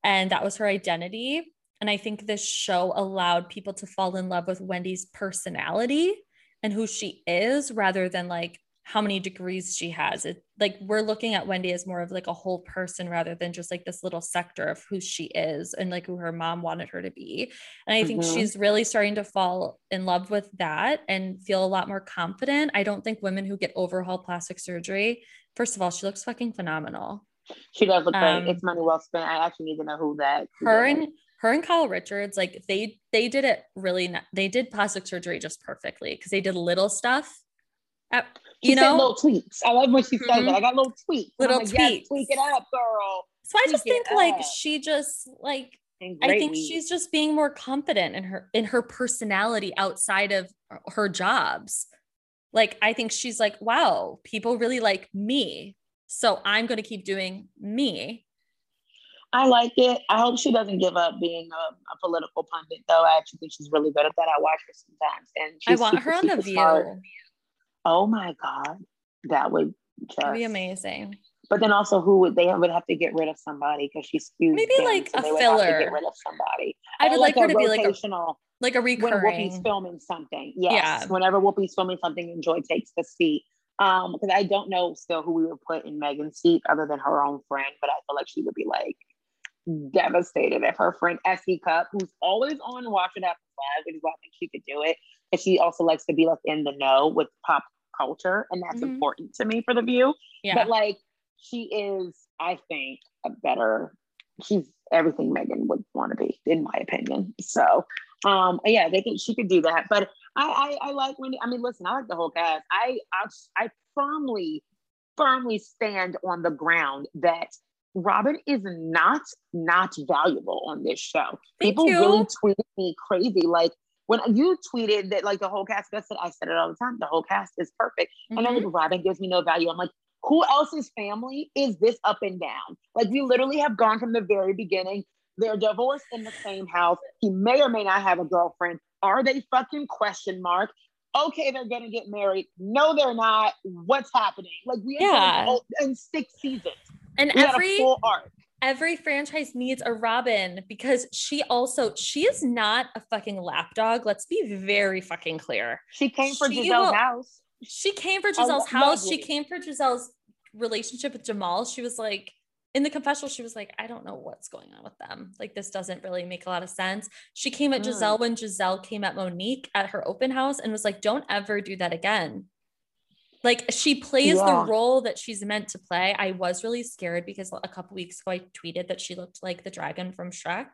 and that was her identity. And I think this show allowed people to fall in love with Wendy's personality and who she is rather than like how many degrees she has. It like we're looking at Wendy as more of like a whole person rather than just like this little sector of who she is and like who her mom wanted her to be. And I mm-hmm. think she's really starting to fall in love with that and feel a lot more confident. I don't think women who get overhaul plastic surgery, first of all, she looks fucking phenomenal. She does look um, great. It's money well spent. I actually need to know who that. Her and her and Kyle Richards, like they they did it really. Not, they did plastic surgery just perfectly because they did little stuff she you know, little tweaks. I love when she mm-hmm. says that. I got little tweaks. Little like, tweaks. tweak it up, girl. So I just think like she just like I think she's just being more confident in her in her personality outside of her jobs. Like I think she's like, wow, people really like me. So I'm going to keep doing me. I like it. I hope she doesn't give up being a, a, political pundit, though. I actually think she's really good at that. I watch her sometimes, and I want her on the View. Smart. Oh my God, that would just be amazing. But then also, who would they would have to get rid of somebody because she's skewed? Maybe like so a filler. get rid of somebody. I would like, like her to be like a like a recurring. When Whoopi's filming something, yes. Yeah. Whenever Whoopi's filming something, and Joy takes the seat. Um, because I don't know still who we would put in Meghan's seat other than her own friend, but I feel like she would be like devastated if her friend S.E. Cupp, who's always on Watch It Happen Live, which is why I think she could do it. And she also likes to be like in the know with pop culture, and that's mm-hmm. important to me for the view. Yeah. But like she is, I think, a better. She's everything Meghan would want to be, in my opinion. So, um, yeah, they can. She could do that. But I, I, I like Wendy. I mean, listen, I like the whole cast. I, I, I firmly, firmly stand on the ground that Robyn is not not valuable on this show. Thank People you. really tweet me crazy, like when you tweeted that like the whole cast, I said I said it all the time. The whole cast is perfect, mm-hmm. and then like, Robyn gives me no value. I'm like, who else's family is this up and down? Like we literally have gone from the very beginning. They're divorced in the same house. He may or may not have a girlfriend. Are they fucking question mark? Okay, they're gonna get married. No, they're not. What's happening? Like we yeah. in six seasons. And we every full arc every franchise needs a Robyn because she also she is not a fucking lapdog. Let's be very fucking clear. She came for she Gizelle's will, house. She came for Gizelle's oh, house. Lovely. She came for Gizelle's relationship with Jamal. She was like in the confessional, she was like, I don't know what's going on with them. Like, this doesn't really make a lot of sense. She came at mm. Gizelle when Gizelle came at Monique at her open house and was like, don't ever do that again like she plays yeah. the role that she's meant to play. I was really scared because a couple weeks ago I tweeted that she looked like the dragon from Shrek.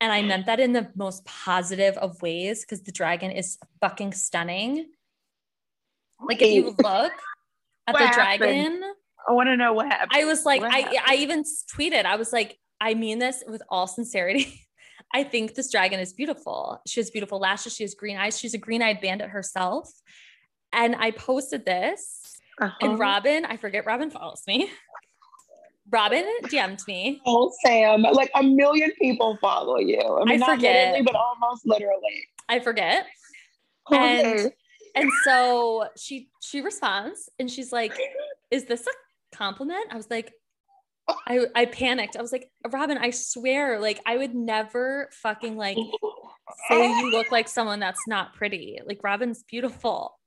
And I meant that in the most positive of ways because the dragon is fucking stunning. Like if you look at the dragon, I want to know what happened. I was like, I, I even tweeted, I was like, I mean this with all sincerity. I think this dragon is beautiful. She has beautiful lashes. She has green eyes. She's a green eyed bandit herself. And I posted this, uh-huh. and Robyn, I forget Robyn follows me. Robyn DM'd me. Oh, Sam, like a million people follow you. I, mean, I forget, but almost literally. I forget. Okay. And and so she she responds and she's like, "Is this a compliment?" I was like, I I panicked. I was like, "Robyn, I swear, like I would never fucking like say you look like someone that's not pretty. Like Robyn's beautiful."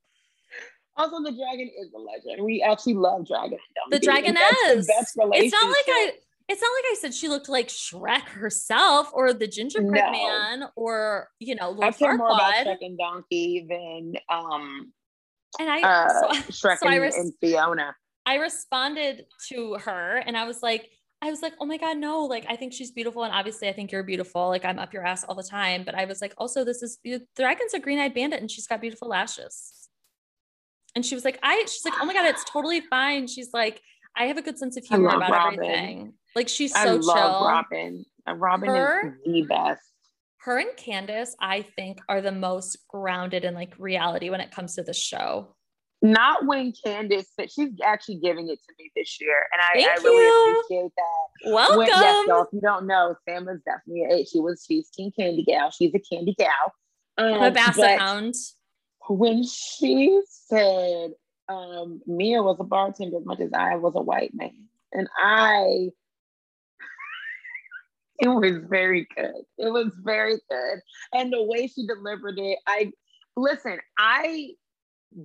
Also, the dragon is a legend. We actually love Dragon. The dragon is. It's not like I. It's not like I said she looked like Shrek herself or the gingerbread no. man or you know Lord I care more about Shrek and Donkey than um and I uh, so, Shrek so and, I res- and Fiona. I responded to her and I was like, I was like, oh my God, no, like I think she's beautiful. And obviously I think you're beautiful. Like I'm up your ass all the time. But I was like, also, this is the dragon's a green-eyed bandit and she's got beautiful lashes. And she was like, I, she's like, oh my God, it's totally fine. She's like, I have a good sense of humor about Robyn. everything. Like she's so I love chill. Robin. Robyn her, is the best. Her and Candiace, I think, are the most grounded in like reality when it comes to the show. Not when Candiace said she's actually giving it to me this year. And I, I really appreciate that. Welcome. When, yes, y'all, if you don't know, Sam is definitely a, she was she's King Candy Gal. She's a candy gal. Um, a basset hound when she said um, Mia was a bartender as much as I was a white man, and I It was very good. It was very good. And the way she delivered it, I listen, I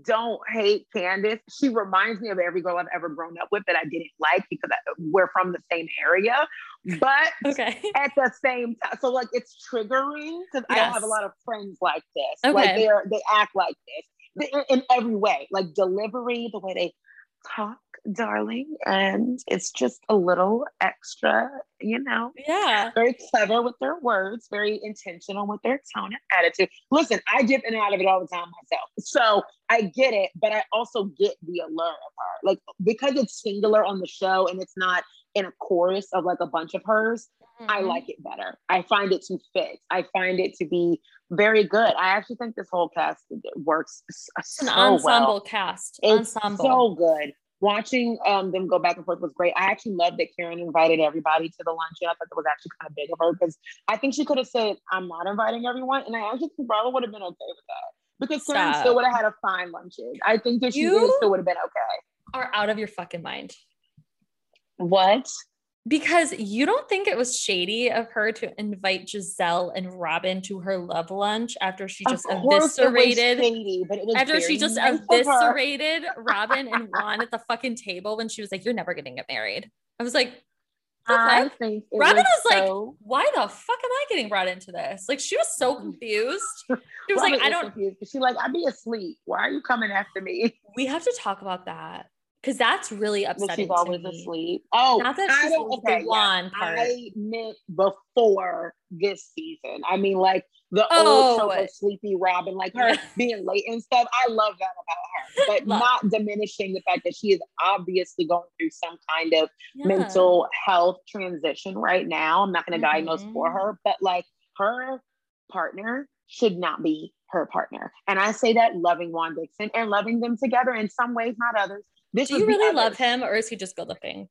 don't hate Candiace. She reminds me of every girl I've ever grown up with that I didn't like because I, we're from the same area. But okay. at the same time, so like it's triggering because yes. I don't have a lot of friends like this. Okay. Like they are, they act like this in, in every way, like delivery, the way they talk, darling. And it's just a little extra, you know. Yeah. Very clever with their words, very intentional with their tone and attitude. Listen, I dip in and out of it all the time myself. So I get it, but I also get the allure of her. Like because it's singular on the show and it's not in a chorus of like a bunch of hers, mm-hmm. I like it better. I find it to fit. I find it to be very good. I actually think this whole cast works so an ensemble well. cast. It's ensemble. so good. Watching um, them go back and forth was great. I actually loved that Karen invited everybody to the luncheon. I thought that was actually kind of big of her because I think she could have said, "I'm not inviting everyone," and I actually think Bravo would have been okay with that because Karen Stop. still would have had a fine luncheon. I think that she you really still would have been okay. Are out of your fucking mind. What? because you don't think it was shady of her to invite Gizelle and Robyn to her love lunch after she just eviscerated shady, after she just nice eviscerated Robyn and Juan at the fucking table when she was like, "You're never gonna get married." I was like, I think Robyn was, was so... like, "Why the fuck am I getting brought into this?" Like she was so confused. She was like, "I don't." Confused. She like, "I'd be asleep. Why are you coming after me?" We have to talk about that because that's really upsetting. She's always asleep. Oh, not that she's I don't, okay, one yeah. part. I meant before this season. I mean, like the oh. old trope of sleepy Robyn, like her being late and stuff. I love that about her, but not diminishing the fact that she is obviously going through some kind of yeah. mental health transition right now. I'm not going to mm-hmm. diagnose for mm-hmm. her, but like her partner should not be her partner. And I say that loving Juan Dixon and loving them together in some ways, not others. This Do you really love him or is he just good looking?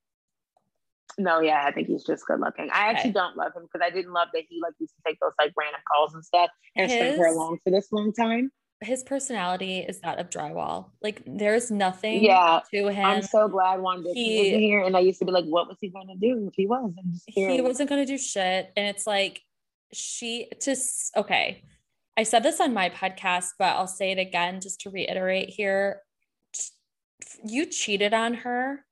No, yeah, I think he's just good looking. I actually don't love him because I didn't love that he like used to take those like random calls and stuff and his, stay for a long for this long time. His personality is that of drywall. Like there's nothing yeah, to him. I'm so glad Juan Dixon he, was here. And I used to be like, what was he gonna do if he wasn't? Here? He wasn't gonna do shit. And it's like she just okay. I said this on my podcast, but I'll say it again just to reiterate here you cheated on her.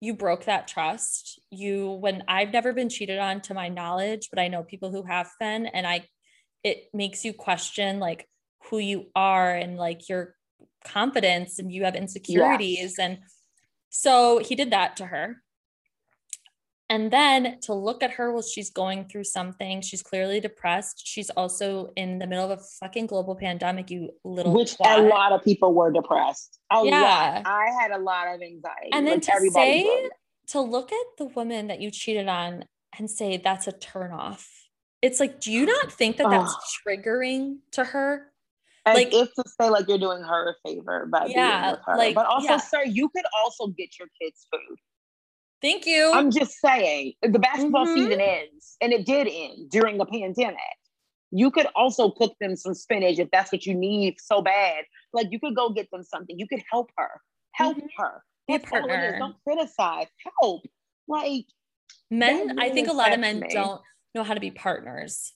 You broke that trust. You when i've never been cheated on to my knowledge but i know people who have been and i it makes you question like who you are and like your confidence and you have insecurities yes. and so he did that to her and then to look at her while she's going through something, she's clearly depressed. She's also in the middle of a fucking global pandemic, you little Which twat. a lot of people were depressed. A yeah. lot. I had a lot of anxiety. And then to say, did. to look at the woman that you cheated on and say that's a turnoff. It's like, do you not think that that's triggering to her? Like if to say like you're doing her a favor by yeah, being with her. Like, but also, yeah. sir, you could also get your kids food. Thank you. I'm just saying the basketball mm-hmm. season ends, and it did end during the pandemic. You could also cook them some spinach if that's what you need so bad. Like you could go get them something. You could help her. Help mm-hmm. her. Be a partner. Don't criticize. Help. Like men, I think a lot of men me. don't know how to be partners.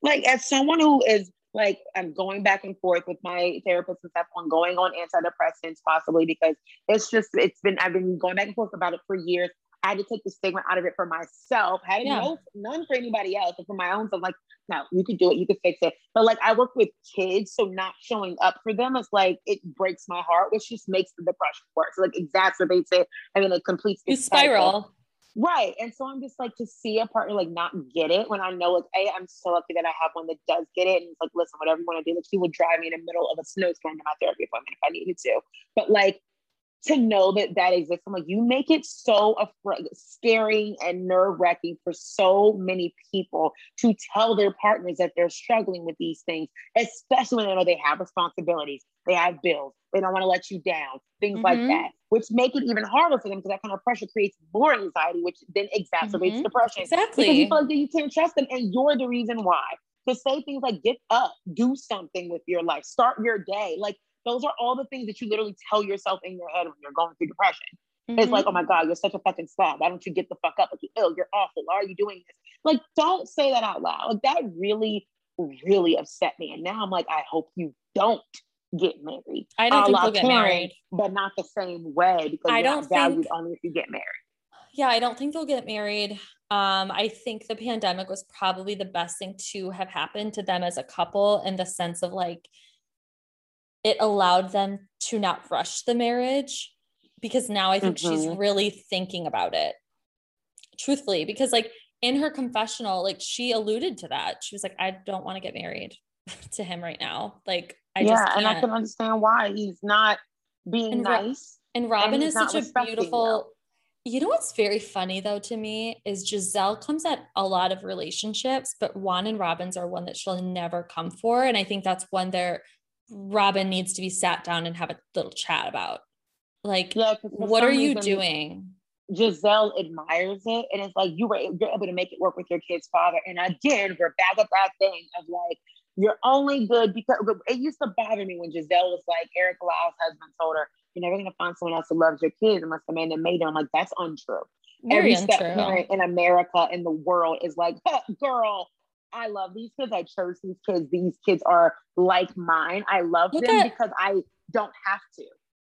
Like as someone who is like I'm going back and forth with my therapist and stuff on going on antidepressants possibly because it's just it's been I've been going back and forth about it for years. I had to take the stigma out of it for myself. I had yeah. no none for anybody else, but for my own. So like, no, you could do it, you could fix it. But like I work with kids, so not showing up for them is like it breaks my heart, which just makes the depression worse. Like exacerbates it. I mean, it completes you spiral. Cycle. Right. And so I'm just like to see a partner like not get it when I know like hey, I'm so lucky that I have one that does get it. And it's like, listen, whatever you want to do, like he would drive me in the middle of a snowstorm to my therapy appointment if I needed to. But like to know that that exists. I'm like, you make it so afraid, scary and nerve wracking for so many people to tell their partners that they're struggling with these things, especially when they know they have responsibilities, they have bills, they don't want to let you down, things mm-hmm. like that, which make it even harder for them because that kind of pressure creates more anxiety, which then exacerbates mm-hmm. depression. Exactly. Because you feel like you can't trust them and you're the reason why. To say things like get up, do something with your life, start your day. Like those are all the things that you literally tell yourself in your head when you're going through depression. Mm-hmm. It's like, oh my God, you're such a fucking slob. Why don't you get the fuck up? Like you're ill, you're awful. Why are you doing this? Like, don't say that out loud. Like, that really, really upset me. And now I'm like, I hope you don't get married. I don't think they'll get married, but not the same way because I don't valued think, only if you get married. Yeah, I don't think they'll get married. Um, I think the pandemic was probably the best thing to have happened to them as a couple in the sense of like it allowed them to not rush the marriage because now I think mm-hmm. she's really thinking about it. Truthfully, because like in her confessional, like she alluded to that. She was like, I don't want to get married to him right now. Like I yeah, just and I can understand why he's not being and nice. and Robyn and is such a beautiful. You. you know what's very funny though to me is Gizelle comes at a lot of relationships, but Juan and Robyn's are one that she'll never come for, and I think that's one there. Robyn needs to be sat down and have a little chat about. Like, yeah, what are you doing? Gizelle admires it, and it's like you were you're able to make it work with your kid's father. And again, we're back at that thing of like you're only good because it used to bother me when Gizelle was like, Eric Lyle's husband told her, You're never gonna find someone else who loves your kids unless the man that made them. I'm like, that's untrue. Very Every step parent in America in the world is like, girl, I love these kids. I chose these kids. These kids are like mine. I love Look them at, because I don't have to.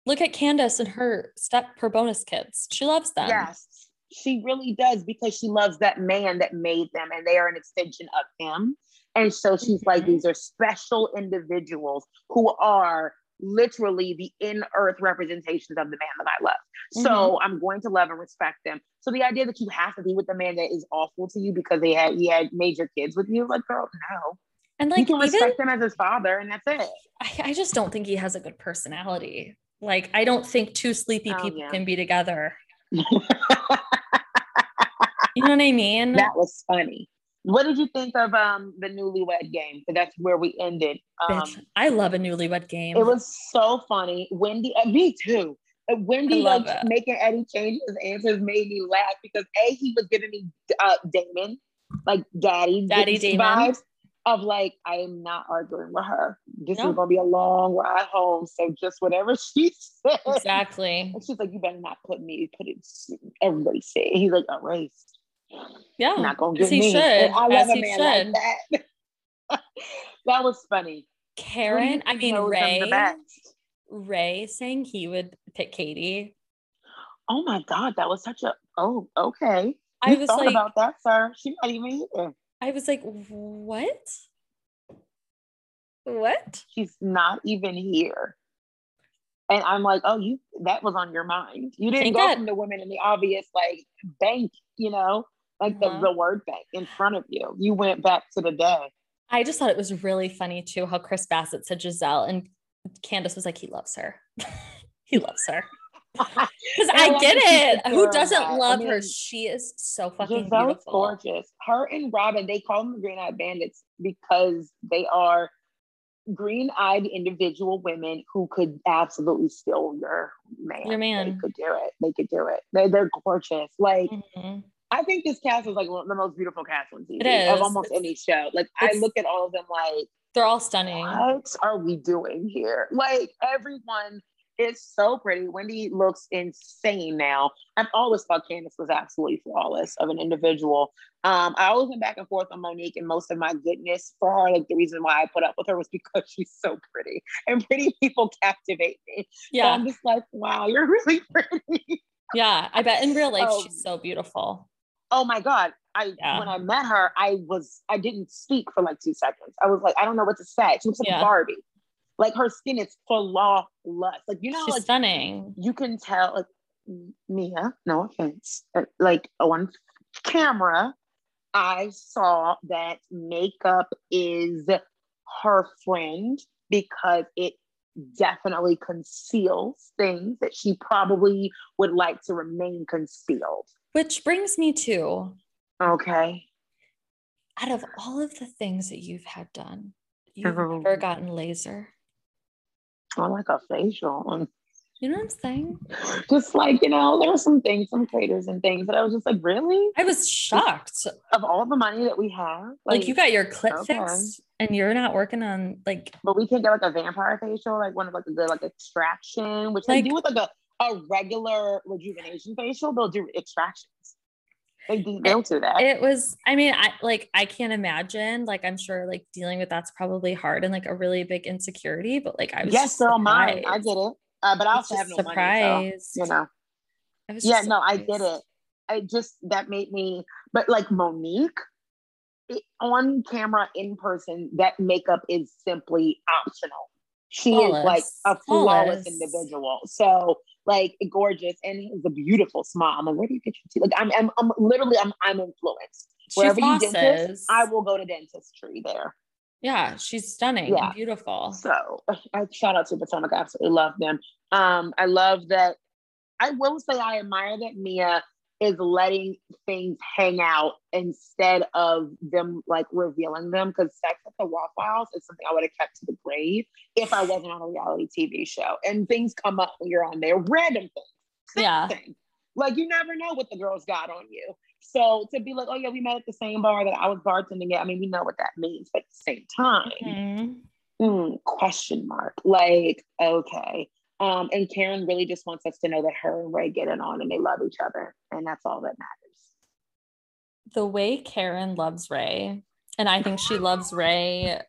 Look at Candiace and her step her bonus kids. She loves them. Yes. She really does because she loves that man that made them and they are an extension of him. And so she's mm-hmm. like, these are special individuals who are literally the in earth representations of the man that I love. Mm-hmm. So I'm going to love and respect them. So the idea that you have to be with the man that is awful to you because they had he had major kids with you, like girl, no. And like you can even, respect him as his father, and that's it. I, I, just don't think he has a good personality. Like I don't think two sleepy oh, people yeah. can be together. you know what I mean? That was funny. What did you think of um the newlywed game? So that's where we ended. Um, Bitch, I love a newlywed game. It was so funny. Wendy, uh, me too. Uh, Wendy like it. making Eddie change his answers made me laugh because a he was giving me uh, Damon, like daddy, daddy Damon vibes of like I am not arguing with her. This no. is gonna be a long ride home. So just whatever she said. Exactly. And she's like, you better not put me put it. Everybody say. He's like erased. Yeah, not gonna get he me. Should, I love a man should. like that. that was funny. Karen, I mean Ray. Ray saying he would pick Katie. Oh my god, that was such a oh okay. You I was thought like, about that, sir. She not even here. I was like, what? What? She's not even here. And I'm like, oh, you that was on your mind. You didn't Thank go God. from the women in the obvious like bank, you know like the, uh-huh. the word bank in front of you. You went back to the day. I just thought it was really funny too how Chris Bassett said Gizelle and Candiace was like, he loves her. he loves her. Because I, I get it. Who doesn't that. love I mean, her? She is so fucking Gizelle beautiful. gorgeous. Her and Robyn, they call them the Green Eyed Bandits because they are green-eyed individual women who could absolutely steal your man. Your man. They could do it. They could do it. They, they're gorgeous. Like mm-hmm. I think this cast is like the most beautiful cast on TV of almost it's, any show. Like I look at all of them like they're all stunning. What are we doing here? Like everyone is so pretty. Wendy looks insane now. I've always thought Candiace was absolutely flawless of an individual. Um, I always went back and forth on Monique, and most of my goodness for her, like the reason why I put up with her was because she's so pretty, and pretty people captivate me. Yeah, so I'm just like, wow, you're really pretty. yeah, I bet in real life um, she's so beautiful oh my god. I yeah. when i met her i was i didn't speak for like two seconds. I was like i don't know what to say. She looks like yeah. barbie. Like her skin is flawless. Like you know She's like stunning. you can tell like mia no offense like on camera i saw that makeup is her friend because it definitely conceals things that she probably would like to remain concealed which brings me to okay. Out of all of the things that you've had done, you've uh-huh. never gotten laser. I like a facial. You know what I'm saying? Just like, you know, there were some things, some craters and things that I was just like, really? I was shocked. Of all the money that we have. Like, like you got your clip okay. fixed and you're not working on like But we can get like a vampire facial, like one of like a good like extraction, which like, they do with like a a regular rejuvenation facial, they'll do extractions. They, they don't do that. It was, I mean, I like, I can't imagine, like, I'm sure like dealing with that's probably hard and like a really big insecurity, but like, I was yes, girl, mine. I did it. Uh, but I also have no surprised. money, so, you know. yeah, no, I did it. I just, that made me, but like Monique, it, on camera in person, that makeup is simply optional. She flawless. is like a flawless, flawless individual. So like gorgeous and he has a beautiful smile. I'm like, where do you get your teeth? Like I'm, I'm, I'm literally, I'm, I'm influenced. Wherever you dentist, I will go to dentistry there. Yeah, she's stunning yeah. beautiful. So I shout out to Potomac. I absolutely love them. Um, I love that. I will say I admire that Mia is letting things hang out instead of them like revealing them because sex at the Waffle House is something I would have kept to the grave if I wasn't on a reality TV show. And things come up when you're on there, random things. Yeah. Like you never know what the girls got on you. So to be like, oh yeah, we met at the same bar that I was bartending at. I mean, we know what that means, but at the same time, mm-hmm. mm, question mark. Like, okay. Um, and Karen really just wants us to know that her and Ray get it on and they love each other. And that's all that matters. The way Karen loves Ray, and I think she loves Ray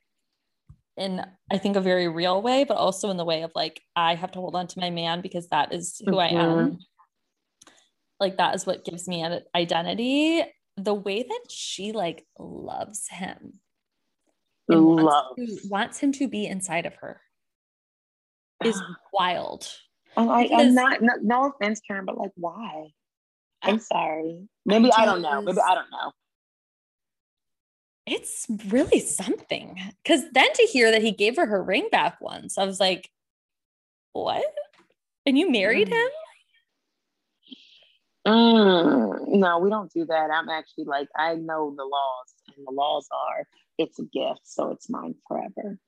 in I think a very real way, but also in the way of like I have to hold on to my man because that is who mm-hmm. I am. Like that is what gives me an identity. The way that she like loves him. Love. Wants, to, wants him to be inside of her is wild. I'm like, I'm not, no, no offense, Karen, but like, why? I'm sorry. Maybe I, I don't know. Maybe I don't know. It's really something. Because then to hear that he gave her her ring back once, I was like, what? And you married mm. him? Mm, no, we don't do that. I'm actually like, I know the laws, and the laws are it's a gift, so it's mine forever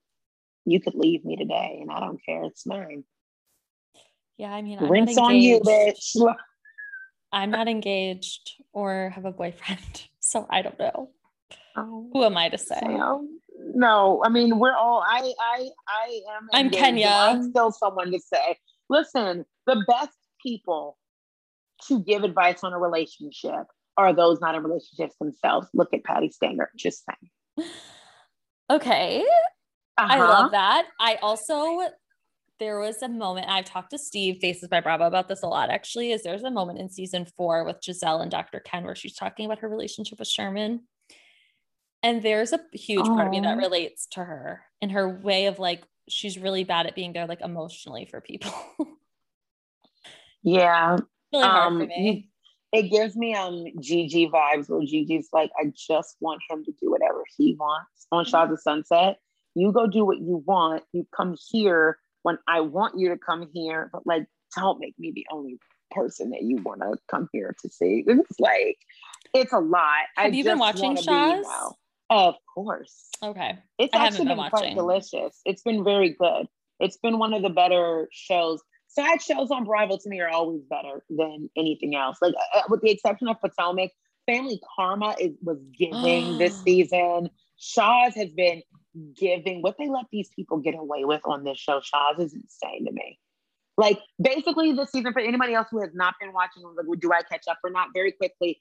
you could leave me today and I don't care. It's mine. Yeah, I mean, rinse on you, bitch. I'm not engaged or have a boyfriend, so I don't know. Oh, Who am I to say? no, I mean, we're all. I, I, I am. I'm Kenya. I'm still someone to say. Listen, the best people to give advice on a relationship are those not in relationships themselves. Look at Patti Stanger. Just saying. Okay. Uh-huh. I love that. I also there was a moment I've talked to Steve Faces by Bravo about this a lot actually is there's a moment in season 4 with Gizelle and Dr. Ken where she's talking about her relationship with Sherman and there's a huge Aww. part of me that relates to her in her way of like she's really bad at being there like emotionally for people yeah really um, it gives me um Gigi vibes where Gigi's like I just want him to do whatever he wants on Shahs of Sunset you go do what you want. You come here when I want you to come here, but like, don't make me the only person that you want to come here to see. It's like, it's a lot. Have I you been watching Shahs? Of course. Okay. It's I actually been, been quite delicious. It's been very good. It's been one of the better shows. Side shows on Bravo to me are always better than anything else. Like, uh, uh with the exception of Potomac, Family Karma is, was giving this season. Shahs has been giving what they let these people get away with on this show, Shahs, is insane to me. Like basically this season for anybody else who has not been watching, like, do I catch up or not? Very quickly,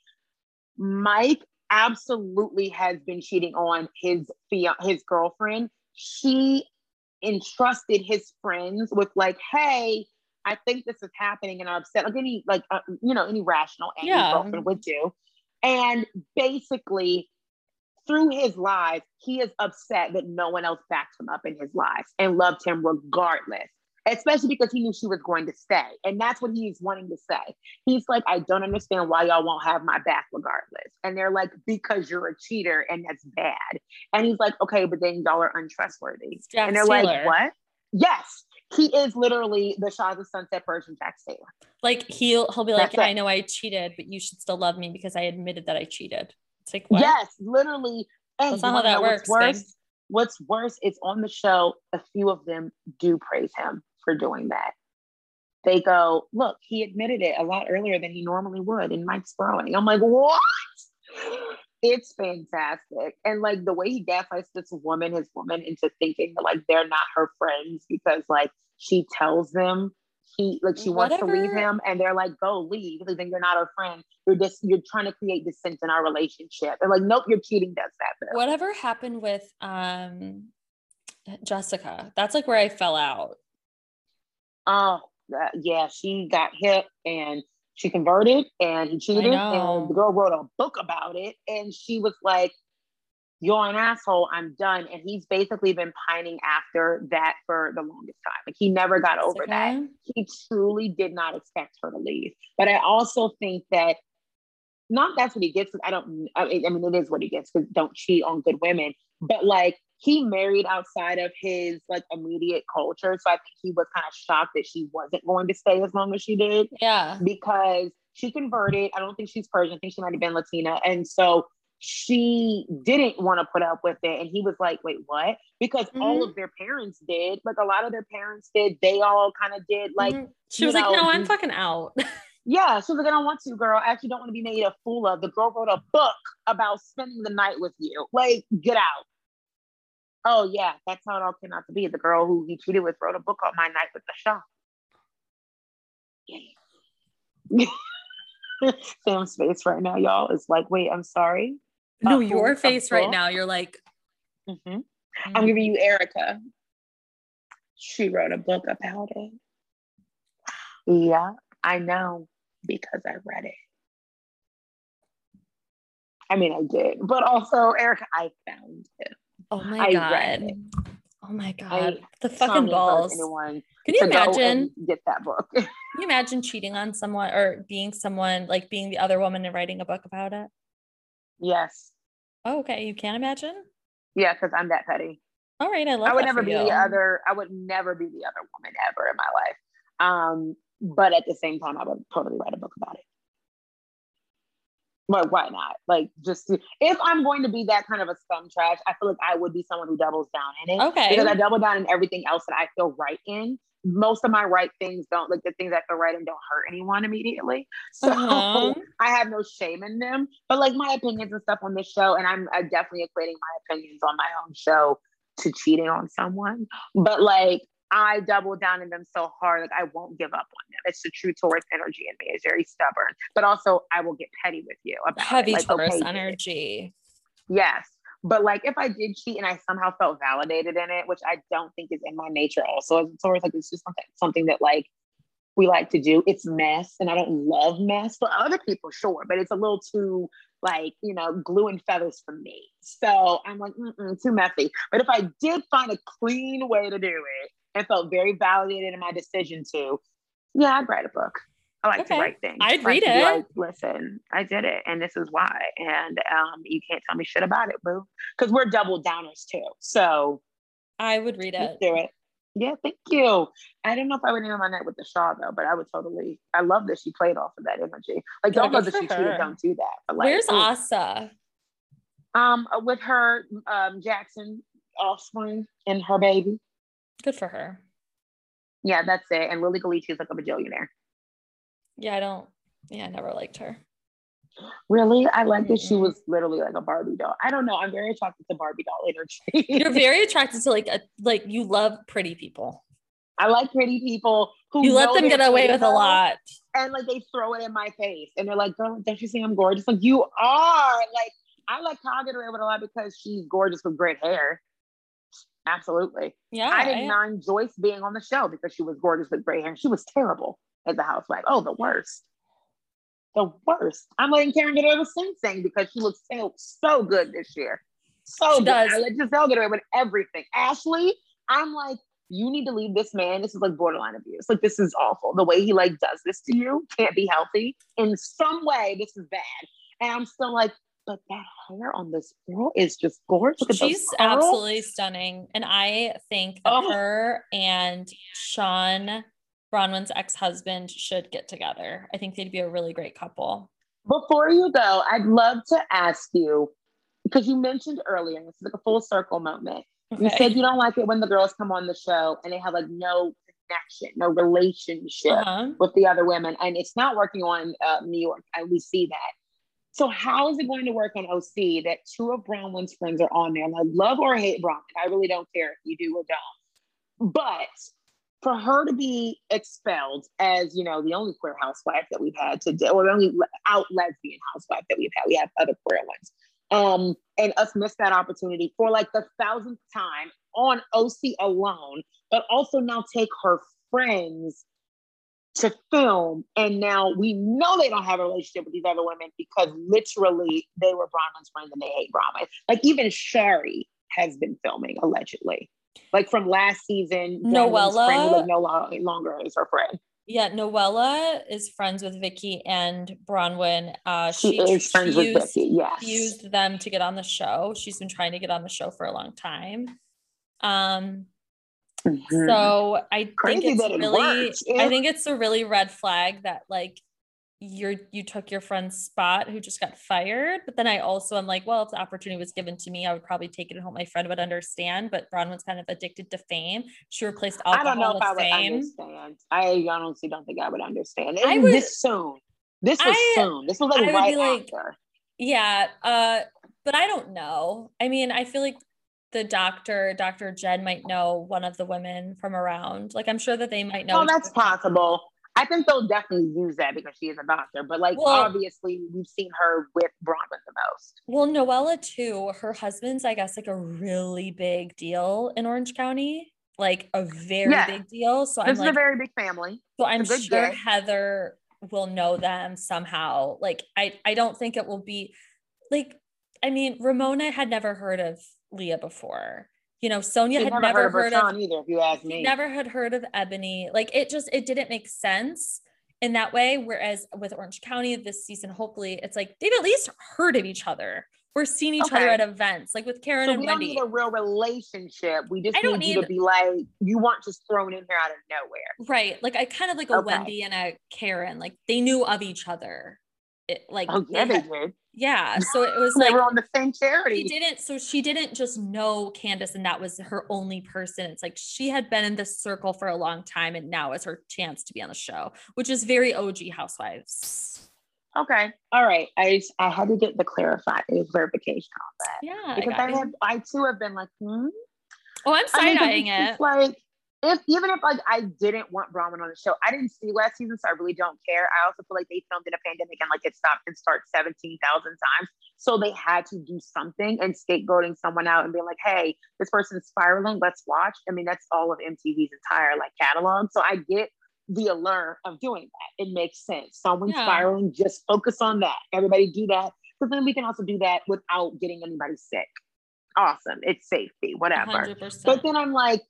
Mike absolutely has been cheating on his his girlfriend. She entrusted his friends with like, hey, I think this is happening, and I'm upset. Like any like uh, you know any rational angry yeah. girlfriend would do. And basically, through his lies, he is upset that no one else backed him up in his lies and loved him regardless, especially because he knew she was going to stay. And that's what he's wanting to say. He's like, I don't understand why y'all won't have my back regardless. And they're like, because you're a cheater and that's bad. And he's like, okay, but then y'all are untrustworthy. Jack and they're Taylor. like, what? Yes. He is literally the Shahs of Sunset version Jax Taylor. Like he'll he'll be like, yeah, I know I cheated, but you should still love me because I admitted that I cheated. It's like what? Yes, literally. And That's not how that works. What's worse, what's worse is on the show, a few of them do praise him for doing that. They go, look, he admitted it a lot earlier than he normally would in Mike's throwing. I'm like, what? It's fantastic. And like the way he gaslights this woman, his woman, into thinking that like they're not her friends because like she tells them he like she wants to leave him and they're like go leave because then you're not our friend. You're just you're trying to create dissent in our relationship. They're like nope you're cheating does that though. whatever happened with um jessica? That's like where i fell out. Oh uh, yeah she got hit and she converted and he cheated and the girl wrote a book about it and she was like you're an asshole, I'm done. And he's basically been pining after that for the longest time. Like he never got over okay. that. He truly did not expect her to leave. But I also think that not that's what he gets. I don't, I mean, it is what he gets because don't cheat on good women. But like he married outside of his like immediate culture. So I think he was kind of shocked that she wasn't going to stay as long as she did. Yeah. Because she converted. I don't think she's Persian. I think she might have been Latina. And so she didn't want to put up with it. And he was like, wait, what? Because mm-hmm. all of their parents did. Like a lot of their parents did. They all kind of did. Like, mm-hmm. she was know, like, no, I'm fucking out. yeah. She was like, I don't want to, girl. I actually don't want to be made a fool of. The girl wrote a book about spending the night with you. Like, get out. Oh, yeah. That's how it all came out to be. The girl who he cheated with wrote a book on my night with the Shah. Sam's face right now, y'all, is like, wait, I'm sorry. No, your face right now, you're like, mm-hmm. mm-hmm. I'm giving you Erika. She wrote a book about it. Yeah, I know because I read it. I mean, I did, but also, Erica, I found it. Oh my I god! Oh my god! I the fucking balls! Can you imagine get that book? Can you imagine cheating on someone or being someone like being the other woman and writing a book about it? Yes. Oh, okay. You can't imagine? Yeah, because I'm that petty. All right. I love I would never be you. the other, I would never be the other woman ever in my life. Um, but at the same time, I would totally write a book about it. But why not? Like, just to, if I'm going to be that kind of a scum trash, I feel like I would be someone who doubles down in it. Okay. Because I double down in everything else that I feel right in most of my right things don't like the things I feel right and don't hurt anyone immediately. So uh-huh. I have no shame in them. But like my opinions and stuff on this show, and I'm, I'm definitely equating my opinions on my own show to cheating on someone. But like I double down in them so hard, like I won't give up on them. It's the true Taurus energy in me. It's very stubborn, but also I will get petty with you about heavy it. Like, Taurus okay, energy. Yes. But like if I did cheat and I somehow felt validated in it, which I don't think is in my nature also as a Taurus, like it's just something, something that like we like to do. It's mess and I don't love mess. For other people, sure, but it's a little too like, you know, glue and feathers for me. So I'm like, too messy. But if I did find a clean way to do it and felt very validated in my decision to, yeah, I'd write a book. I like okay. to write things. I'd read it. Like, listen, I did it, and this is why. And um, you can't tell me shit about it, boo. Because we're double downers too. So I would read it. do it. Yeah, thank you. I don't know if I would name my night with the Shah though, but I would totally. I love that she played off of that energy. Like, don't know that she cheated. Don't do that. But like, where's Asa? Um, with her um Jackson offspring and her baby. Good for her. Yeah, that's it. And Lily Ghalichi is like a bajillionaire. Yeah, I don't. Yeah, I never liked her. Really? I like that she was literally like a Barbie doll. I don't know. I'm very attracted to Barbie doll energy. You're very attracted to like a like you love pretty people. I like pretty people who you let them get away with a lot. And like they throw it in my face and they're like, girl, don't you see I'm gorgeous? Like you are. Like I like Kyle get away with a lot because she's gorgeous with great hair. Absolutely. Yeah. I didn't mind Joyce being on the show because she was gorgeous with great hair. She was terrible as a housewife. Oh, the worst. The worst. I'm letting Karen get away with Sing Sing because she looks so, so good this year. So she good. Does. I let Gizelle get away with everything. Ashley, I'm like, you need to leave this man. This is like borderline abuse. Like this is awful. The way he like does this to you can't be healthy. In some way, this is bad. And I'm still like, but that hair on this girl is just gorgeous. She's absolutely stunning. And I think that oh. her and Sean Braunwyn's ex-husband should get together. I think they'd be a really great couple. Before you go, I'd love to ask you because you mentioned earlier, this is like a full circle moment. Okay. You said you don't like it when the girls come on the show and they have like no connection, no relationship uh-huh. with the other women, and it's not working on uh, New York. I we see that. So how is it going to work on OC that two of Braunwyn's friends are on there? And I love or hate Braunwyn. I really don't care if you do or don't. But for her to be expelled as you know the only queer housewife that we've had today, or the only out lesbian housewife that we've had. We have other queer ones. Um, and us miss that opportunity for like the thousandth time on OC alone, but also now take her friends to film. And now we know they don't have a relationship with these other women because literally they were Braunwyn's friends and they hate Braunwyn. Like even Shari has been filming allegedly. Like from last season, Noella friend, no longer is her friend. Yeah, Noella is friends with Vicki and Braunwyn. Uh, she, she is friends used, with Vicki. Yes, used them to get on the show. She's been trying to get on the show for a long time. Um, mm-hmm. so I Crazy think it's really. I think it's a really red flag that like you're you took your friend's spot who just got fired. But then I also am like, well, if the opportunity was given to me, I would probably take it and hope my friend would understand. But Braunwyn's kind of addicted to fame. She replaced alcohol I don't know if I fame. would understand. I honestly don't think I would understand. I would, this soon. This was I, soon. This was like I right like, after. Yeah. Uh, but I don't know. I mean, I feel like the doctor, Dr. Jen might know one of the women from around. Like I'm sure that they might know. Oh, that's possible. I think they'll definitely use that because she is a doctor. But like well, obviously we've seen her with Braunwyn the most. Well, Noella too, her husband's, I guess, like a really big deal in Orange County. Like a very yeah. big deal. So this I'm is like, a very big family. So I'm sure day. Heather will know them somehow. Like I I don't think it will be like I mean, Ramona had never heard of Leah before you know, Sonja had never, never heard, heard of, either, if you ask me. Never had heard of Ebony. Like it just it didn't make sense in that way. Whereas with Orange County this season, hopefully it's like they've at least heard of each other. We're seeing each okay. other at events, like with Karen so and we Wendy. We don't need a real relationship. We just I don't need, need you to be like, you weren't just thrown in here out of nowhere. Right. Like I kind of like a okay. Wendy and a Karen. Like they knew of each other. It, like oh yeah, they, they did. Yeah so it was they like were on the same charity. she didn't so she didn't just know candiace and that was her only person. It's like she had been in this circle for a long time and now is her chance to be on the show which is very og housewives. Okay. All right i i had to get the clarified clarification on that. Yeah because i, I have i too have been like hmm? Oh i'm side-eyeing I mean, it. like if even if like I didn't want Braunwyn on the show, I didn't see last season, so I really don't care. I also feel like they filmed in a pandemic and like it stopped and start 17,000 times. So they had to do something and scapegoating someone out and be like, hey, this person's spiraling, let's watch. I mean, that's all of MTV's entire like catalog. So I get the allure of doing that. It makes sense. Someone yeah. spiraling, just focus on that. Everybody do that. Because then we can also do that without getting anybody sick. Awesome. It's safety, whatever. 100%. But then I'm like,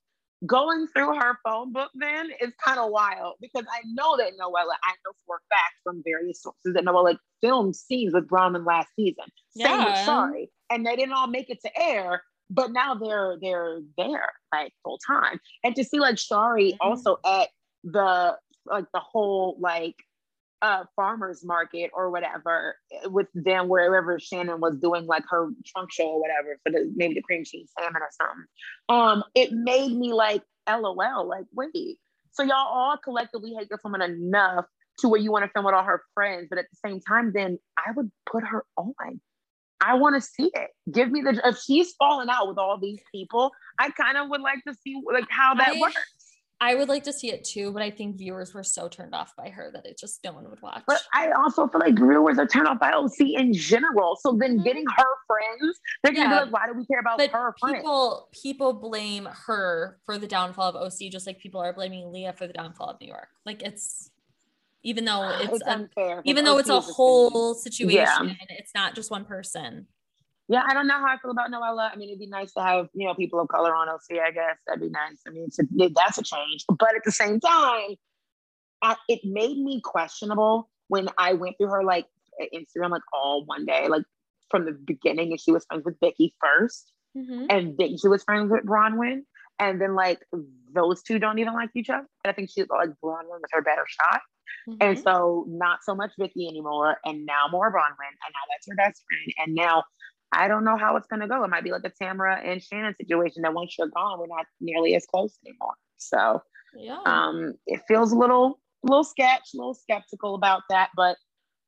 going through her phone book then is kind of wild because I know that Noella, I know for a fact from various sources that Noella filmed scenes with Braunwyn last season. Same with Shari. And they didn't all make it to air, but now they're they're there like full time. And to see like Shari mm-hmm. also at the like the whole like uh, farmers market or whatever with them wherever Shannon was doing like her trunk show or whatever for the maybe the cream cheese salmon or something. Um, it made me like LOL, like wait, so y'all all collectively hate this woman enough to where you want to film with all her friends, but at the same time, then I would put her on. I want to see it. Give me the if she's falling out with all these people, I kind of would like to see like how that I, works. I would like to see it too, but I think viewers were so turned off by her that it just no one would watch. But I also feel like viewers are turned off by OC in general. So then mm-hmm. getting her friends, they're gonna be like, why do we care about but her people, friends? People blame her for the downfall of OC, just like people are blaming Leah for the downfall of New York. Like it's even though it's, it's unfair. Even though OC it's a whole situation, yeah. it's not just one person yeah, I don't know how I feel about Noella. I mean, it'd be nice to have you know people of color on OC. I guess that'd be nice. I mean, a, that's a change. But at the same time, I, it made me questionable when I went through her like Instagram like all one day, like from the beginning, and she was friends with Vicki 1st mm-hmm. and then she was friends with Braunwyn, and then like those two don't even like each other. And I think she's like Braunwyn was her better shot. Mm-hmm. And so not so much Vicki anymore, and now more Braunwyn, and now that's her best friend. And now I don't know how it's going to go. It might be like a Tamara and Shannon situation that once you're gone, we're not nearly as close anymore. So, yeah, um, it feels a little, little sketch, a little skeptical about that, but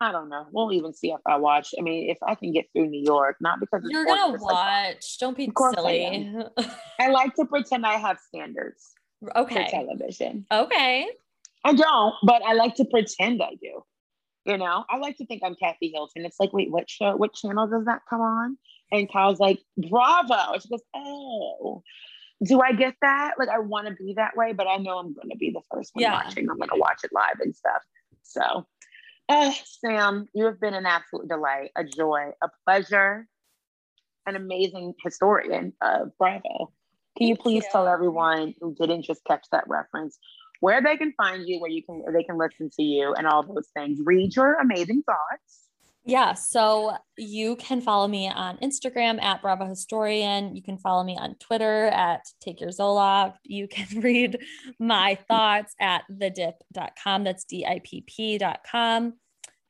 I don't know. We'll even see if I watch. I mean, if I can get through New York, not because you're gonna watch. Like, don't be silly. I, I like to pretend I have standards. Okay. For television. Okay. I don't, but I like to pretend I do. You know, I like to think I'm Kathy Hilton. It's like, wait, what show, what channel does that come on? And Kyle's like, Bravo. She goes, Oh, do I get that? Like, I want to be that way, but I know I'm going to be the first one yeah. watching. I'm going to watch it live and stuff. So, uh, Sam, you have been an absolute delight, a joy, a pleasure, an amazing historian of Bravo. Can you please tell everyone who didn't just catch that reference where they can find you, where you can they can listen to you, and all those things. Read your amazing thoughts. Yeah, so you can follow me on Instagram at Bravo Historian. You can follow me on Twitter at Take Your Zoloft. You can read my thoughts at thedipp.com. That's D I P P.com.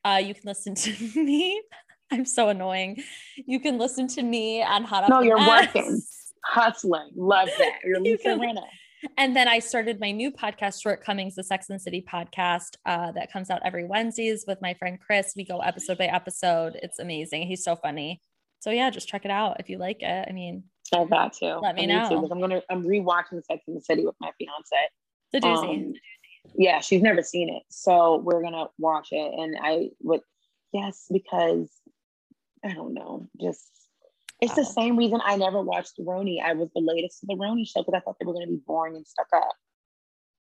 Uh, you can listen to me. I'm so annoying. You can listen to me on Hot No, you're working, hustling. Love that. You're Lisa Rinna. And then I started my new podcast, Shortcomings, the Sex and City podcast, uh, that comes out every Wednesdays with my friend Chris. We go episode by episode. It's amazing. He's so funny. So yeah, just check it out if you like it. I mean, I've got to. Let me I know. To, I'm gonna. I'm rewatching Sex and the City with my fiance. The doozy. Um, yeah, she's never seen it, so we're gonna watch it. And I would, yes, because I don't know, just it's the same reason I never watched RHONY. I was the latest to the RHONY show because I thought they were going to be boring and stuck up.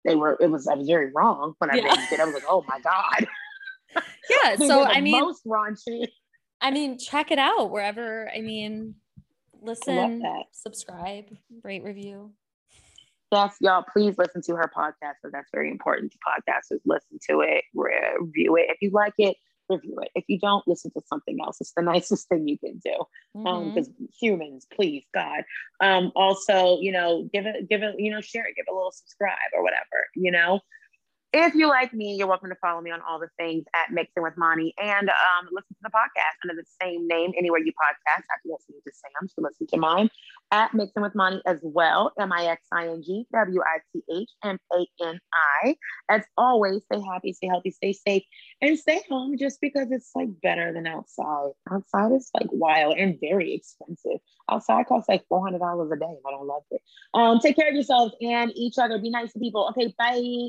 They were. It was. I was very wrong when I yeah. it. I was like, oh my god. Yeah. so I mean, most raunchy. I mean, check it out wherever. I mean, listen, subscribe, rate, review. Yes, y'all, please listen to her podcast. So that's very important to podcasters. Listen to it, review it. If you like it, review it. If you don't, listen to something else. It's the nicest thing you can do. Because mm-hmm. um, humans, please, God. Um, also, you know, give it, give it, you know, share it, give it a little subscribe or whatever, you know. If you like me, you're welcome to follow me on all the things at Mixing with Mani and um, listen to the podcast under the same name anywhere you podcast. After listening to Sam's, to listen to mine at Mixing with Mani as well. M I X I N G W I T H M A N I. As always, stay happy, stay healthy, stay safe, and stay home just because it's like better than outside. Outside is like wild and very expensive. Outside costs like $400 a day. I don't love it. Um, take care of yourselves and each other. Be nice to people. Okay, bye.